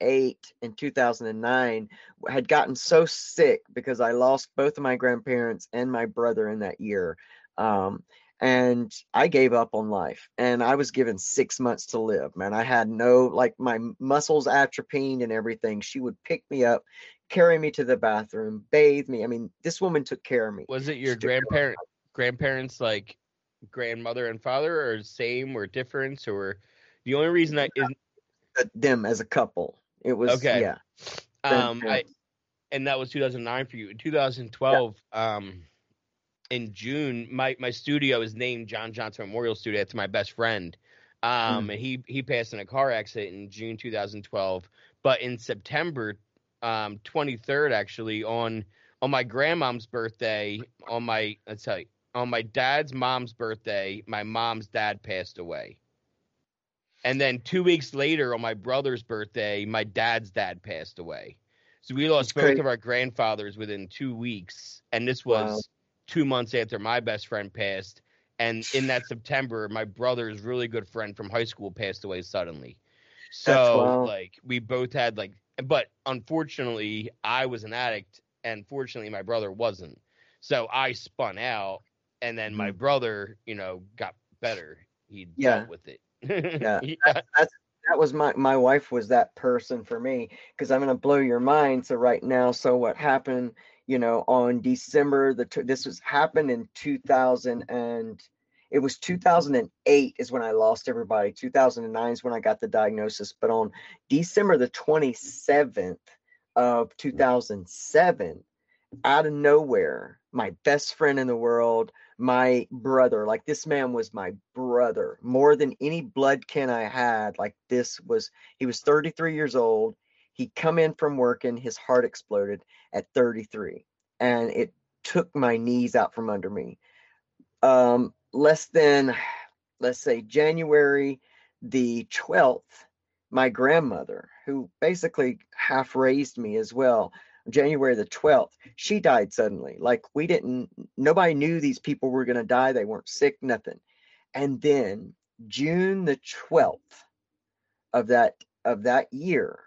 2008 and 2009 had gotten so sick because I lost both of my grandparents and my brother in that year. Um, and I gave up on life and I was given 6 months to live. Man, I had no like my muscles atrophied and everything. She would pick me up, carry me to the bathroom, bathe me. I mean, this woman took care of me. Was it your grandparent grandparents like grandmother and father or same or difference or the only reason I is them as a couple. It was okay. Yeah. Um, I and that was 2009 for you. In 2012, yeah. um, in June, my my studio is named John Johnson Memorial Studio. It's my best friend. Um, mm. and he he passed in a car accident in June 2012. But in September, um, 23rd actually on on my grandmom's birthday, on my let's you, on my dad's mom's birthday, my mom's dad passed away. And then two weeks later, on my brother's birthday, my dad's dad passed away. So we lost both of our grandfathers within two weeks. And this was wow. two months after my best friend passed. And in that September, my brother's really good friend from high school passed away suddenly. So, like, we both had, like, but unfortunately, I was an addict, and fortunately, my brother wasn't. So I spun out and then my mm-hmm. brother, you know, got better. He yeah. dealt with it. yeah, yeah. That's, that's, that was my my wife was that person for me because I'm gonna blow your mind. So right now, so what happened? You know, on December the this was happened in 2000 and it was 2008 is when I lost everybody. 2009 is when I got the diagnosis. But on December the 27th of 2007, out of nowhere, my best friend in the world, my brother. Like this man was my brother more than any blood kin I had. Like this was, he was 33 years old. He come in from working, his heart exploded at 33, and it took my knees out from under me. Um, less than, let's say, January the 12th, my grandmother, who basically half raised me as well, January the 12th, she died suddenly. Like we didn't, nobody knew these people were going to die. They weren't sick, nothing. And then June the 12th of that of that year,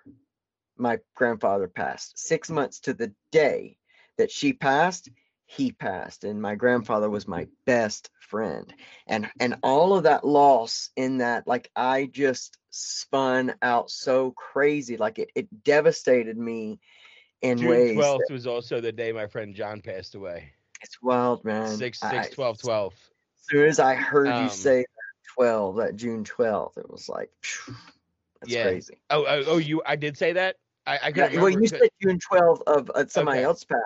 my grandfather passed. Six months to the day that she passed, he passed, and my grandfather was my best friend. And and all of that loss in that, like I just spun out so crazy, like it it devastated me in June ways. Twelfth that, was also the day my friend John passed away. It's wild, man. Six, six, I, 12, 12. As soon as I heard um, you say that 12, that June 12th, it was like, that's yeah. crazy. Oh, oh, oh, you, I did say that? I, I yeah, Well, you said June 12th of uh, somebody okay. else passed.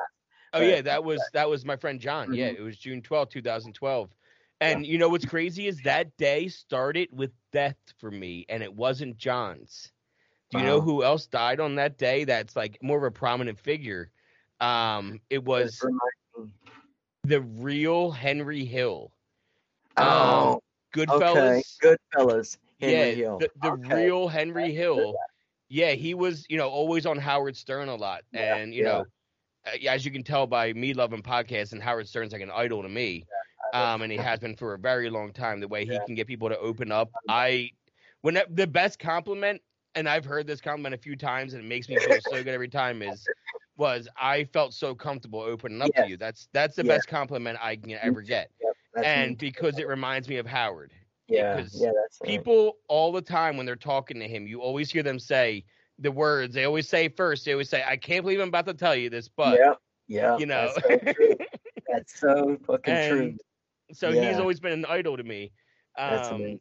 Oh yeah, that was that was my friend John. Mm-hmm. Yeah, it was June 12, 2012. And you know what's crazy is that day started with death for me, and it wasn't John's. Do you know who else died on that day? That's like more of a prominent figure. Um, it was the real Henry Hill. Um, oh, Goodfellas. Okay. Goodfellas. Henry yeah, Hill. the, the okay. real Henry Hill. Yeah, he was, you know, always on Howard Stern a lot, yeah, and you yeah. know, as you can tell by me loving podcasts, and Howard Stern's like an idol to me. Um, and he has been for a very long time. The way he can get people to open up, I when the best compliment, and I've heard this compliment a few times, and it makes me feel so good every time. Is was I felt so comfortable opening up to you. That's that's the yes. best compliment I can ever get, yep, and because it reminds me of Howard. Yeah, because yeah, people right. all the time when they're talking to him, you always hear them say the words. They always say first. They always say, "I can't believe I'm about to tell you this," but yeah, yeah, you know, that's so, that's so fucking and true. So yeah. he's always been an idol to me. Um,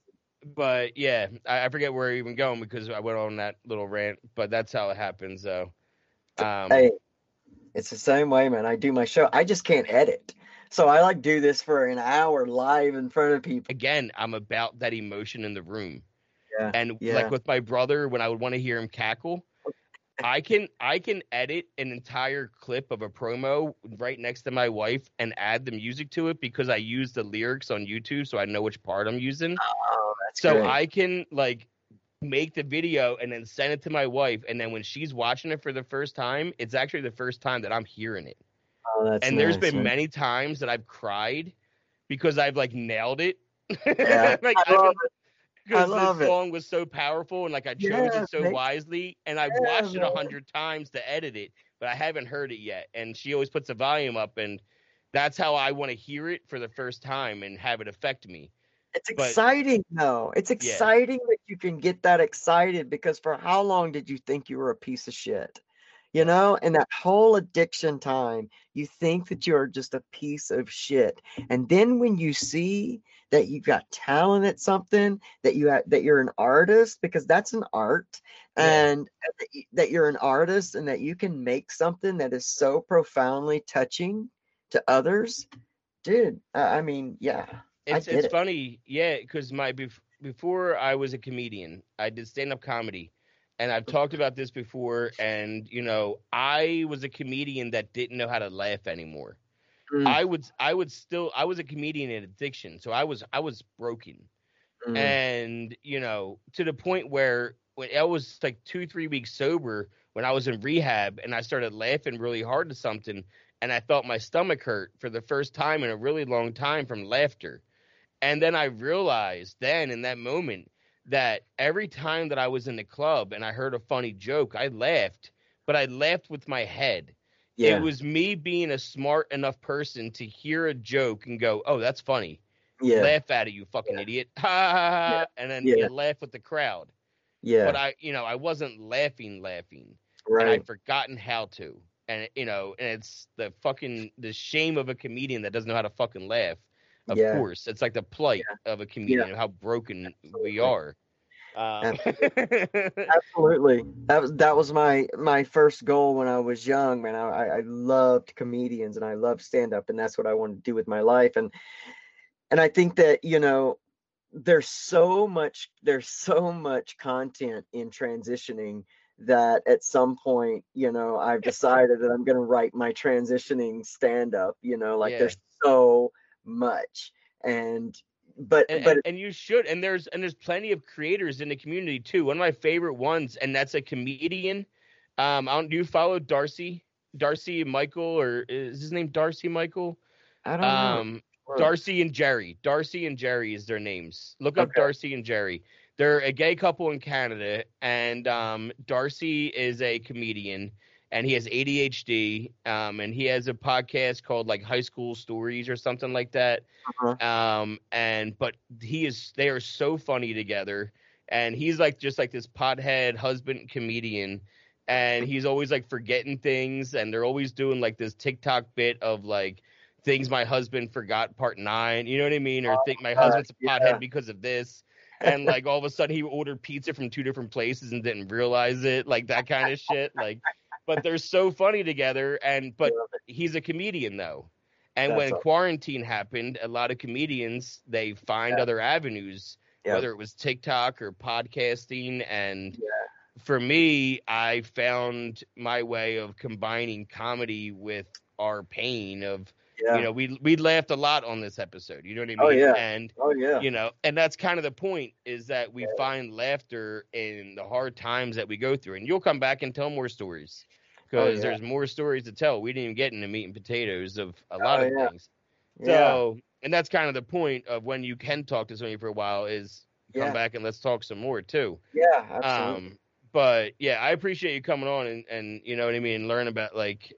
but yeah, I, I, forget where I even going because I went on that little rant. But that's how it happens, though. Um, hey, it's the same way, man. I do my show. I just can't edit. So I like do this for an hour live in front of people. Again, I'm about that emotion in the room. Yeah. And yeah. like with my brother, when I would want to hear him cackle, I can I can edit an entire clip of a promo right next to my wife and add the music to it because I use the lyrics on YouTube so I know which part I'm using. So great. I can like make the video and then send it to my wife and then when she's watching it for the first time, it's actually the first time that I'm hearing it. Oh, that's and nice, there's been man. many times that I've cried because I've like nailed it. Yeah, like I love it because this song was so powerful and like I chose yeah, it so man. wisely, and I've yeah, watched it a hundred times to edit it, but I haven't heard it yet. And she always puts the volume up, and that's how I want to hear it for the first time and have it affect me. It's but, exciting though. It's exciting yeah. that you can get that excited because for how long did you think you were a piece of shit? You know, and that whole addiction time, you think that you're just a piece of shit. And then when you see that you've got talent at something that you have, that you're an artist because that's an art yeah. and that you're an artist and that you can make something that is so profoundly touching to others dude i mean yeah it's it's it. funny yeah because my before i was a comedian i did stand-up comedy and I've talked about this before, and you know, I was a comedian that didn't know how to laugh anymore. Mm. I would I would still I was a comedian in addiction, so I was I was broken. Mm. And you know, to the point where when I was like two, three weeks sober when I was in rehab and I started laughing really hard to something and I felt my stomach hurt for the first time in a really long time from laughter. And then I realized then in that moment that every time that I was in the club and I heard a funny joke, I laughed, but I laughed with my head. Yeah. It was me being a smart enough person to hear a joke and go, "Oh, that's funny." Yeah. Laugh at it, you fucking yeah. idiot. Ha ha ha. And then yeah. you laugh with the crowd. Yeah. But I, you know, I wasn't laughing, laughing. Right. And I'd forgotten how to. And you know, and it's the fucking the shame of a comedian that doesn't know how to fucking laugh. Of yeah. course, it's like the plight of a comedian, how broken Absolutely. we are. Um. Absolutely. That was that was my my first goal when I was young, man. I, I loved comedians and I loved stand up, and that's what I wanted to do with my life. And and I think that you know there's so much there's so much content in transitioning that at some point you know I've decided that I'm going to write my transitioning stand up. You know, like yeah. there's so much. And but and, but and, you should and there's and there's plenty of creators in the community too. One of my favorite ones and that's a comedian um i don't do you follow darcy? Darcy michael or is his name darcy michael? I don't um know. darcy and jerry. Darcy and jerry is their names. Look up okay. darcy and jerry. They're a gay couple in canada and um darcy is a comedian and he has ADHD. Um, and he has a podcast called like High School Stories or something like that. Uh-huh. Um, and but he is they are so funny together, and he's like just like this pothead husband comedian. And he's always like forgetting things, and they're always doing like this TikTok bit of like things my husband forgot, part nine. You know what I mean? Or oh, think my husband's a pothead yeah. because of this and like all of a sudden he ordered pizza from two different places and didn't realize it, like that kind of shit. Like but they're so funny together. And but he's a comedian though, And That's when awesome. quarantine happened, a lot of comedians they find yeah. other avenues, yep. whether it was TikTok or podcasting. And yeah. for me, I found my way of combining comedy with our pain of yeah. you know we we laughed a lot on this episode you know what i oh, mean oh, yeah. and oh yeah you know and that's kind of the point is that we yeah. find laughter in the hard times that we go through and you'll come back and tell more stories because oh, yeah. there's more stories to tell we didn't even get into meat and potatoes of a lot oh, of things so and that's kind of the point of when you can talk to somebody for a while is come back and let's talk some more too yeah absolutely. um but yeah i appreciate you coming on and and you know what i mean learn about like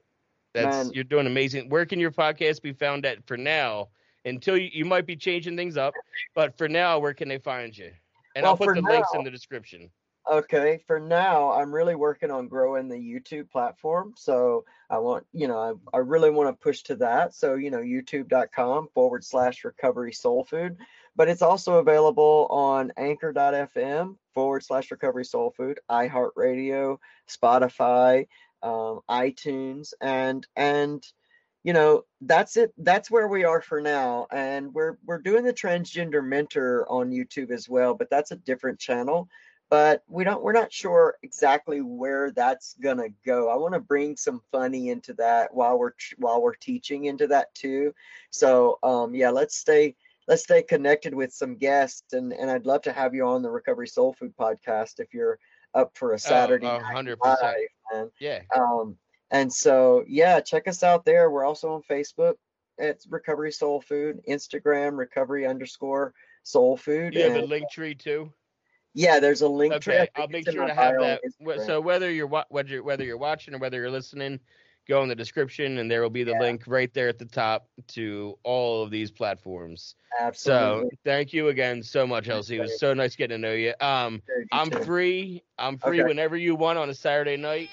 that's Man. you're doing amazing. Where can your podcast be found at for now? Until you, you might be changing things up, but for now, where can they find you? And well, I'll put the now, links in the description. Okay, for now, I'm really working on growing the YouTube platform. So I want, you know, I, I really want to push to that. So, you know, youtube.com forward slash recovery soul food. But it's also available on anchor.fm forward slash recovery soul food, iHeartRadio, Spotify, um, iTunes, and and you know that's it. That's where we are for now, and we're we're doing the transgender mentor on YouTube as well, but that's a different channel. But we don't we're not sure exactly where that's gonna go. I want to bring some funny into that while we're while we're teaching into that too. So um, yeah, let's stay let's stay connected with some guests and and I'd love to have you on the Recovery Soul Food podcast if you're up for a oh, Saturday oh, 100%. Live, man. Yeah. Um, and so yeah, check us out there. We're also on Facebook. at Recovery Soul Food, Instagram Recovery underscore Soul Food. You have and, a link tree too. Yeah, there's a link okay, tree. I'll make sure to have that. So whether you're whether you're, whether you're watching or whether you're listening, go in the description and there will be the yeah. link right there at the top to all of these platforms. Absolutely. So thank you again so much, Elsie. It was so nice getting to know you. Um, I'm free. I'm free okay. whenever you want on a Saturday night.